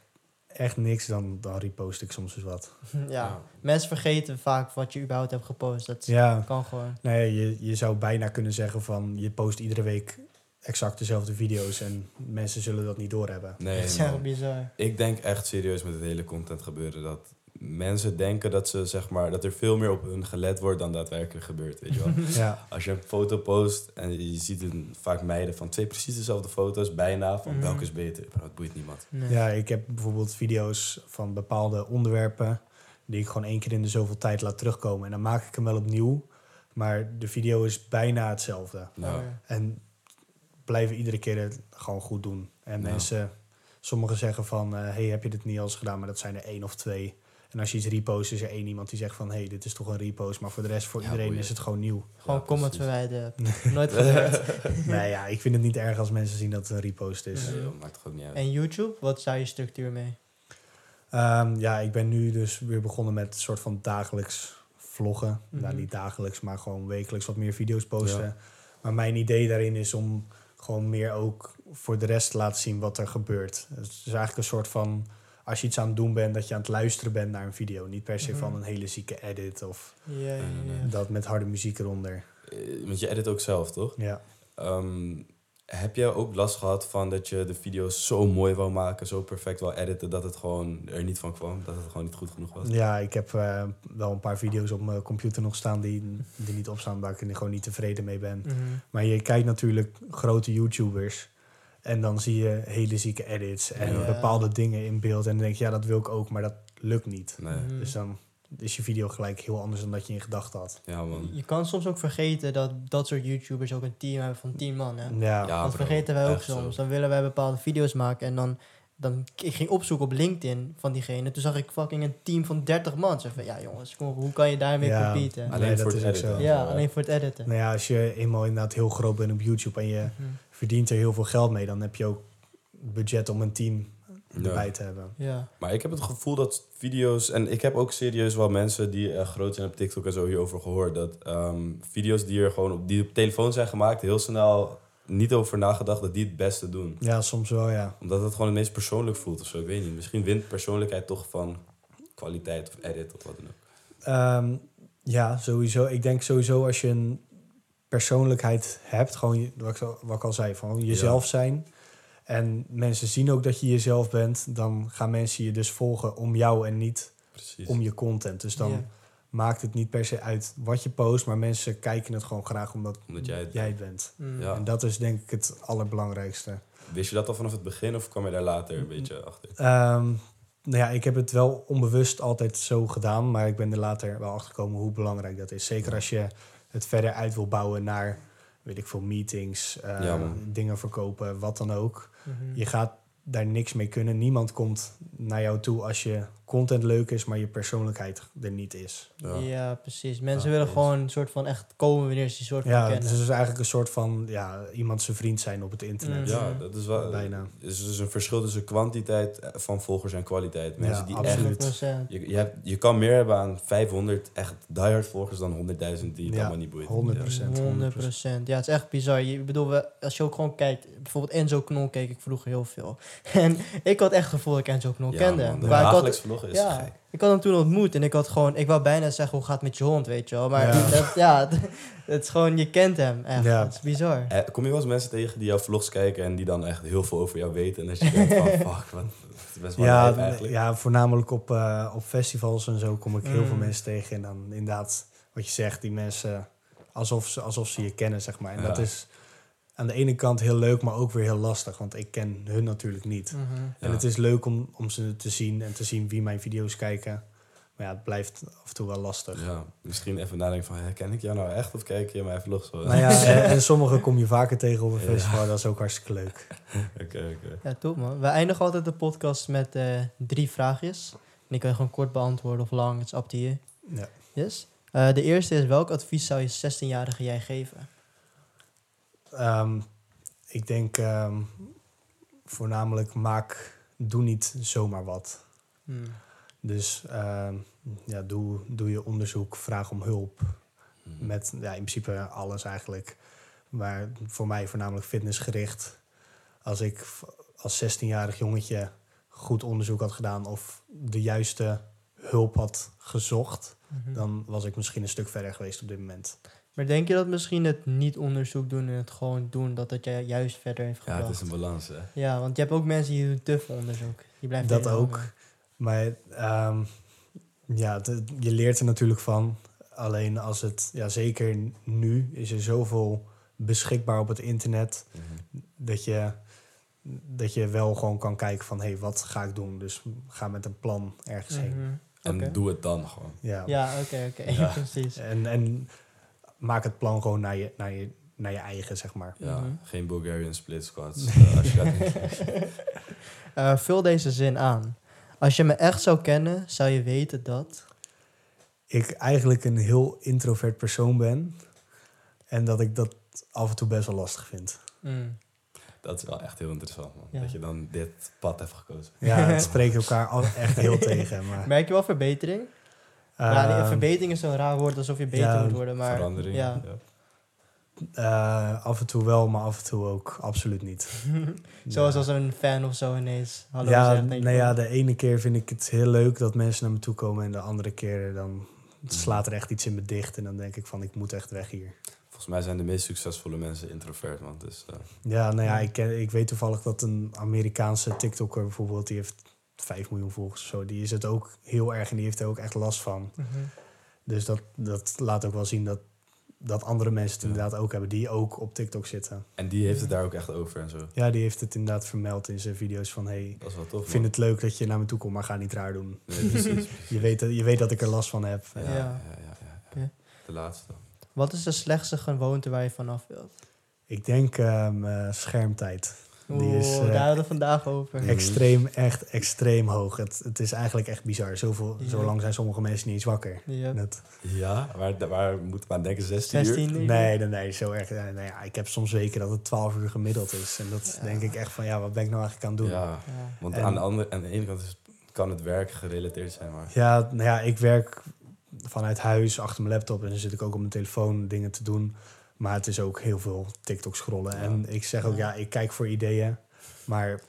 A: echt niks, dan, dan repost ik soms eens wat.
B: Ja.
E: Ja.
B: mensen vergeten vaak wat je überhaupt hebt gepost. Dat
A: Ja,
B: kan gewoon.
A: nee, je, je zou bijna kunnen zeggen van je post iedere week exact dezelfde video's en mensen zullen dat niet doorhebben.
E: Nee,
B: dat is echt bizar.
E: Ik denk echt serieus met het hele content gebeuren dat mensen denken dat ze zeg maar dat er veel meer op hun gelet wordt dan daadwerkelijk gebeurt, weet je wel.
A: Ja,
E: Als je een foto post en je ziet een, vaak meiden van twee precies dezelfde foto's, bijna van
B: Mhm.
E: welke is beter, Bro, dat boeit niemand.
B: Nee.
A: ja, ik heb bijvoorbeeld video's van bepaalde onderwerpen die ik gewoon één keer in de zoveel tijd laat terugkomen. En dan maak ik hem wel opnieuw, maar de video is bijna hetzelfde.
E: Ja.
B: Oh,
A: En blijven iedere keer het gewoon goed doen. En
E: Ja.
A: mensen, sommigen zeggen van, eh, hey, heb je dit niet al eens gedaan? Maar dat zijn er één of twee. En als je iets repost, is er één iemand die zegt van, hey, dit is toch een repost. Maar voor de rest, voor
E: Ja,
A: iedereen
E: boeien.
A: is het gewoon nieuw.
B: Gewoon
E: Ja,
B: comments verwijderen. Nooit gebeurd.
A: nee, ja, ik vind het niet erg als mensen zien dat het een repost is.
E: Nee, joh, maakt gewoon niet uit.
B: en YouTube, wat daar je structuur mee?
A: Ehm, ja, ik ben nu dus weer begonnen met een soort van dagelijks vloggen.
B: Mhm.
A: Nou, niet dagelijks, maar gewoon wekelijks wat meer video's posten.
E: Ja.
A: Maar mijn idee daarin is om gewoon meer ook voor de rest te laten zien wat er gebeurt. Het is eigenlijk een soort van, als je iets aan het doen bent, dat je aan het luisteren bent naar een video. Niet per se
B: Mhm.
A: van een hele zieke edit of
B: Ja, ja,
E: nee,
B: ja.
E: nee.
A: dat met harde muziek eronder.
E: Eh, Want je edit ook zelf, toch?
A: Ja.
E: Ehm, heb jij ook last gehad van dat je de video's zo mooi wou maken, zo perfect wou editen, dat het gewoon er niet van kwam? Dat het gewoon niet goed genoeg was?
A: ja, ik heb eh, wel een paar video's op mijn computer nog staan die er niet op staan, waar ik er gewoon niet tevreden mee ben.
B: Mhm.
A: Maar je kijkt natuurlijk grote YouTubers. En dan zie je hele zieke edits en
B: Ja.
A: bepaalde dingen in beeld. En dan denk je, ja, dat wil ik ook, maar dat lukt niet.
E: Nee.
B: Mhm.
A: Dus dan is je video gelijk heel anders dan dat je in gedachten had.
E: Ja, man.
B: Je kan soms ook vergeten dat dat soort YouTubers ook een team hebben van 10 man. Hè?
A: Ja,
E: Ja,
B: dat
E: bro.
B: vergeten wij ook
E: zo.
B: soms. Dan willen wij bepaalde video's maken en dan, dan ik ging opzoeken op LinkedIn van diegene. Toen zag ik fucking een team van 30 man. Zeg van, ja jongens, kom op, hoe kan je daarmee
A: Ja.
B: competen?
E: Alleen
A: Nee,
E: voor
A: dat
E: het editen.
A: zo.
B: Ja, alleen voor het editen.
A: nou ja, als je eenmaal inderdaad heel groot bent op YouTube en je
B: Mhm.
A: verdient er heel veel geld mee, dan heb je ook budget om een team
E: Ja.
A: erbij te hebben.
B: Ja.
E: Maar ik heb het gevoel dat video's... En ik heb ook serieus wel mensen die eh, groot zijn op TikTok en zo hierover gehoord. Dat ehm, video's die er gewoon op, die op telefoon zijn gemaakt, heel snel niet over nagedacht dat die het beste doen.
A: Ja, soms wel, ja.
E: Omdat het gewoon het meest persoonlijk voelt of zo. Ik weet niet. Misschien wint persoonlijkheid toch van kwaliteit of edit of wat dan ook.
A: Ehm, ja, sowieso. Ik denk sowieso als je een persoonlijkheid hebt, gewoon je- wat ik, zo- wat ik al zei, van jezelf zijn. En mensen zien ook dat je jezelf bent, dan gaan mensen je dus volgen om jou en niet
E: Precies.
A: om je content. Dus dan
B: Ja.
A: Maakt het niet per se uit wat je post, maar mensen kijken het gewoon graag omdat
E: Omdat jij het...
A: jij bent.
B: Mm.
E: Ja.
A: En dat is denk ik het allerbelangrijkste.
E: Wist je dat al vanaf het begin of kwam je daar later een beetje achter?
A: Ehm, nou ja, ik heb het wel onbewust altijd zo gedaan, maar ik ben er later wel achter gekomen hoe belangrijk dat is. Zeker als je het verder uit wil bouwen naar, weet ik veel, meetings, eh,
E: Ja, man.
A: dingen verkopen, wat dan ook.
B: Mhm.
A: Je gaat daar niks mee kunnen. Niemand komt naar jou toe als je content leuk is, maar je persoonlijkheid er niet is.
E: Ja.
B: Ja. precies. Mensen
E: Ja,
B: willen gewoon een soort van echt komen wanneer ze die soort van
A: Ja,
B: kennen.
A: dus het is eigenlijk een soort van ja, iemand zijn vriend zijn op het internet.
B: Mm.
E: Ja, dat is wel...
A: Bijna.
E: Er is dus een verschil tussen kwantiteit van volgers en kwaliteit. Mensen
A: Ja,
E: die
A: absoluut.
E: echt...
B: 100%.
E: Je, je, hebt, je kan meer hebben aan 500 echt diehard volgers dan 100.000 die het
A: Ja,
E: allemaal niet boeit.
A: 100%.
B: 100 Ja, het is echt bizar. Je, ik bedoel, we, als je ook gewoon kijkt, bijvoorbeeld Enzo Knol keek ik vroeger heel veel. En ik had echt het gevoel dat ik Enzo Knol
E: Ja,
B: kende.
E: man,
B: maar ik had,
E: is
B: ja,
E: gek.
B: ik had hem toen ontmoet en ik had gewoon, ik wou bijna zeggen hoe gaat het met je hond, weet je wel. Maar
A: Ja.
B: Dat, ja, het, is gewoon, je kent hem echt.
A: Ja.
B: Het is bizar.
E: Eh, kom je wel eens mensen tegen die jouw vlogs kijken en die dan echt heel veel over jou weten? En dat je denkt van, fuck, wat, het is best wel
A: Ja,
E: eigenlijk.
A: ja, voornamelijk op, eh, op festivals en zo kom ik heel
B: Mm.
A: veel mensen tegen. En dan inderdaad, wat je zegt, die mensen alsof ze, alsof ze je kennen, zeg maar. En
E: Ja.
A: dat is aan de ene kant heel leuk, maar ook weer heel lastig. Want ik ken hun natuurlijk niet.
B: Mhm.
A: En
E: Ja.
A: het is leuk om, om ze te zien en te zien wie mijn video's kijken. Maar ja, het blijft af en toe wel lastig.
E: Ja, misschien even nadenken van, hè, ken ik jou nou echt of kijk je mijn vlogs wel?
A: Nou ja, en, en sommige kom je vaker tegen op een
E: Ja.
A: festival. Dat is ook hartstikke leuk.
E: Oké, oké.
B: Ja, top man. We eindigen altijd de podcast met eh, drie vraagjes. En die kan je gewoon kort beantwoorden of lang, het is up to you.
A: Ja.
B: Yes? Eh, de eerste is, welk advies zou je 16-jarige jij geven?
A: Ehm, ik denk ehm, voornamelijk maak, doe niet zomaar wat.
B: Hmm.
A: Dus ehm, ja, doe, doe je onderzoek, vraag om hulp.
E: Mhm.
A: Met ja, in principe alles eigenlijk. Maar voor mij voornamelijk fitnessgericht. Als ik als 16-jarig jongetje goed onderzoek had gedaan of de juiste hulp had gezocht,
B: Mhm.
A: dan was ik misschien een stuk verder geweest op dit moment.
B: Maar denk je dat misschien het niet onderzoek doen en het gewoon doen, dat dat jij juist verder heeft
E: Ja,
B: gebracht?
E: het is een balans, hè.
B: Ja, want je hebt ook mensen die doen te veel onderzoek. Die blijven
A: Dat ook.
B: hangen.
A: Maar ehm, ja, je leert er natuurlijk van. Alleen als het, ja, zeker nu is er zoveel beschikbaar op het internet
E: Mhm.
A: dat je, dat je wel gewoon kan kijken van hé, hey, wat ga ik doen? Dus ga met een plan ergens heen.
B: Mhm.
E: En doe het dan gewoon.
A: Ja.
B: Ja, oké, oké.
E: Ja.
B: Precies.
A: En, en maak het plan gewoon naar je, naar je, naar je eigen, zeg maar.
E: Ja,
B: Mhm.
E: geen Bulgarian split squats. eh, als je dat niet-
B: Eh, vul deze zin aan. Als je me echt zou kennen, zou je weten dat...
A: Ik eigenlijk een heel introvert persoon ben. En dat ik dat af en toe best wel lastig vind.
B: Mm.
E: dat is wel echt heel interessant, man.
B: Ja.
E: Dat je dan dit pad hebt gekozen.
A: Ja, het spreekt elkaar echt heel tegen. Maar,
B: Merk je wel verbetering? Ja,
A: ehm,
B: verbetering is zo'n raar woord, alsof je beter
A: ja,
B: moet worden. Maar,
E: Verandering.
B: Ja.
A: Eh, af en toe wel, maar af en toe ook absoluut niet.
B: Zoals
A: Ja.
B: als een fan of zo ineens hallo
A: ja,
B: zegt.
A: nou ja, de ene keer vind ik het heel leuk dat mensen naar me toe komen. En de andere keer dan slaat er echt iets in me dicht. En dan denk ik van, ik moet echt weg hier.
E: Volgens mij zijn de meest succesvolle mensen introvert, man. Dus, eh,
A: Ja, nou ja, ik, ken, ik weet toevallig dat een Amerikaanse TikToker bijvoorbeeld... die heeft 5 miljoen volgers of zo. Die is het ook heel erg en die heeft er ook echt last van.
B: mhm.
A: Dus dat, dat laat ook wel zien dat dat andere mensen het
E: Ja.
A: inderdaad ook hebben die ook op TikTok zitten.
E: En die heeft het daar ook echt over en zo.
A: Ja, die heeft het inderdaad vermeld in zijn video's van hey,
E: Dat is wel tof,
A: ik vind
E: man.
A: het leuk dat je naar me toe komt, maar ga niet raar doen.
E: Nee, precies, precies.
A: Je weet, dat- je weet dat ik er last van heb.
E: Ja,
B: Ja.
E: ja, ja. ja, ja.
B: Oké.
E: De laatste.
B: Wat is de slechtste gewoonte waar je vanaf wilt?
A: Ik denk ehm, eh, schermtijd. Die is,
B: Oeh,
A: eh,
B: daar hadden we vandaag over.
A: Extreem, echt extreem hoog. Het, het is eigenlijk echt bizar. Zoveel,
B: Ja.
A: Zo lang zijn sommige mensen niet eens wakker.
B: Ja.
A: Dat,
E: Ja, waar, waar moet maar aan denken? 16,
B: 16
E: uur?
A: nee, nee, nee, zo erg. Nee, nee, ja, ik heb soms weken dat het 12 uur gemiddeld is. En dat
B: Ja.
A: denk ik echt van, ja, wat ben ik nou eigenlijk aan het doen?
E: Ja,
B: Ja.
E: want
A: En-
E: aan, de andere, aan de ene kant is, kan het werk gerelateerd zijn, maar...
A: Ja, nou ja, ik werk vanuit huis achter mijn laptop en dan zit ik ook op mijn telefoon dingen te doen. Maar het is ook heel veel TikTok scrollen. En ik zeg ook,
B: ja,
A: ik kijk voor ideeën. Maar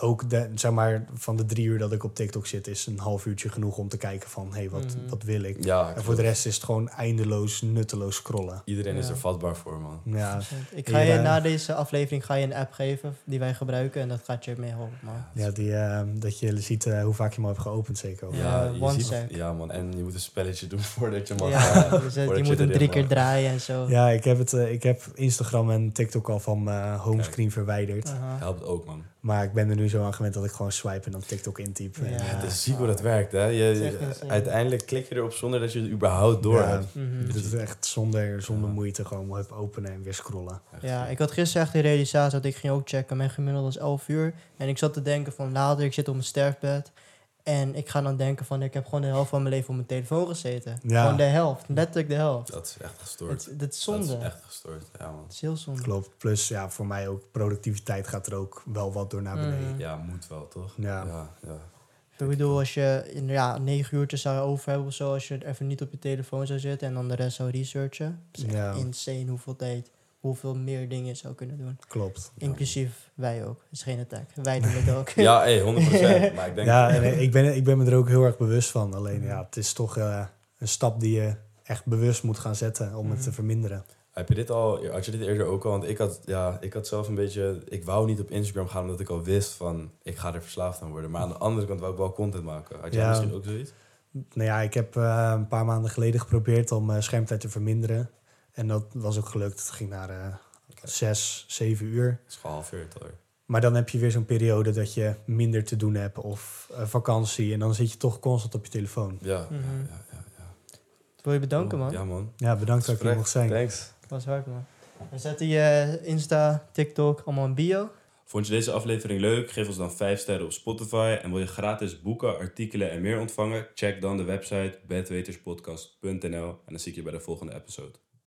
A: ook de, zeg maar, van de drie uur dat ik op TikTok zit, is een half uurtje genoeg om te kijken van, hé, hey, wat,
B: Mhm.
A: wat wil ik?
E: Ja,
A: En voor de rest is het gewoon eindeloos, nutteloos scrollen.
E: Iedereen is er vatbaar voor, man.
A: Ja,
B: Ik ga
A: je
B: na deze aflevering ga je een app geven die wij gebruiken en dat gaat je mee helpen, man.
A: ja die, eh, dat je ziet eh, hoe vaak je hem hebt geopend, zeker.
B: Ja. one
E: ziet- ja, man. En je moet een spelletje doen voordat je mag.
B: Ja,
E: eh,
B: dus, eh,
E: voordat
B: je
E: je
B: moet hem drie keer
E: mag.
B: draaien en zo.
A: Ja, ik heb, het, ik heb Instagram en TikTok al van mijn homescreen verwijderd.
E: Helpt ook, man.
A: Maar ik ben er nu zo aan gewend dat ik gewoon swipe en dan TikTok intyp. En,
B: Ja.
E: Het is ziek hoe dat werkt, hè. Je, uiteindelijk klik je erop zonder dat je het überhaupt door
A: Ja.
E: hebt.
B: Mhm.
A: Het is echt zonder, zonder
E: Ja.
A: moeite gewoon even openen en weer scrollen.
E: Echt
B: Ja, ik had gisteren echt de realisatie dat ik ging ook checken. Mijn gemiddelde was 11 uur. En ik zat te denken van later, ik zit op mijn sterfbed. En ik ga dan denken van ik heb gewoon de helft van mijn leven op mijn telefoon gezeten.
A: Ja.
B: Gewoon de helft, letterlijk de helft.
E: Dat is echt gestoord.
B: Het, het is zonde.
E: Dat is echt gestoord, ja, man.
B: Het is heel zonde.
A: Klopt. Plus ja, voor mij ook productiviteit gaat er ook wel wat door naar beneden.
B: Mhm.
E: Ja, moet wel, toch?
A: Ja.
E: ja, ja.
B: Ik bedoel, als je in, ja, negen uurtjes zou over hebben of zo, als je even niet op je telefoon zou zitten en dan de rest zou researchen. Het is echt
A: Ja.
B: insane hoeveel tijd, hoeveel meer dingen je zou kunnen doen.
A: Klopt.
B: Inclusief wij ook. Het is geen attack. Wij doen het ook.
E: Ja, hey, 100%. maar ik denk...
A: Ja, en eh, ik ben, ik ben me er ook heel erg bewust van. Alleen ja, het is toch eh, een stap die je echt bewust moet gaan zetten om het te
B: Mhm.
A: verminderen.
E: Heb je dit al, had je dit eerder ook al? Want ik had, ja, ik had zelf een beetje, ik wou niet op Instagram gaan omdat ik al wist van, ik ga er verslaafd aan worden. Maar aan de andere kant wou ik wel content maken. Had jij
A: Ja.
E: misschien ook zoiets?
A: Nou ja, ik heb eh, een paar maanden geleden geprobeerd om eh, schermtijd te verminderen. En dat was ook gelukt. Het ging naar eh zes, zeven uur.
E: Het is gehalveerd alweer.
A: Maar dan heb je weer zo'n periode dat je minder te doen hebt of eh, vakantie. En dan zit je toch constant op je telefoon.
E: Ja,
B: Mhm.
E: ja, ja, ja, ja.
B: Wil je bedanken, man.
E: Ja, man.
A: Ja, bedankt dat ik hier
E: Gesprek.
A: mocht zijn.
E: Thanks.
B: Was hard, man. We zetten je Insta, TikTok allemaal in bio.
E: Vond je deze aflevering leuk? Geef ons dan 5 sterren op Spotify. En wil je gratis boeken, artikelen en meer ontvangen? Check dan de website bedweterspodcast.nl. En dan zie ik je bij de volgende episode.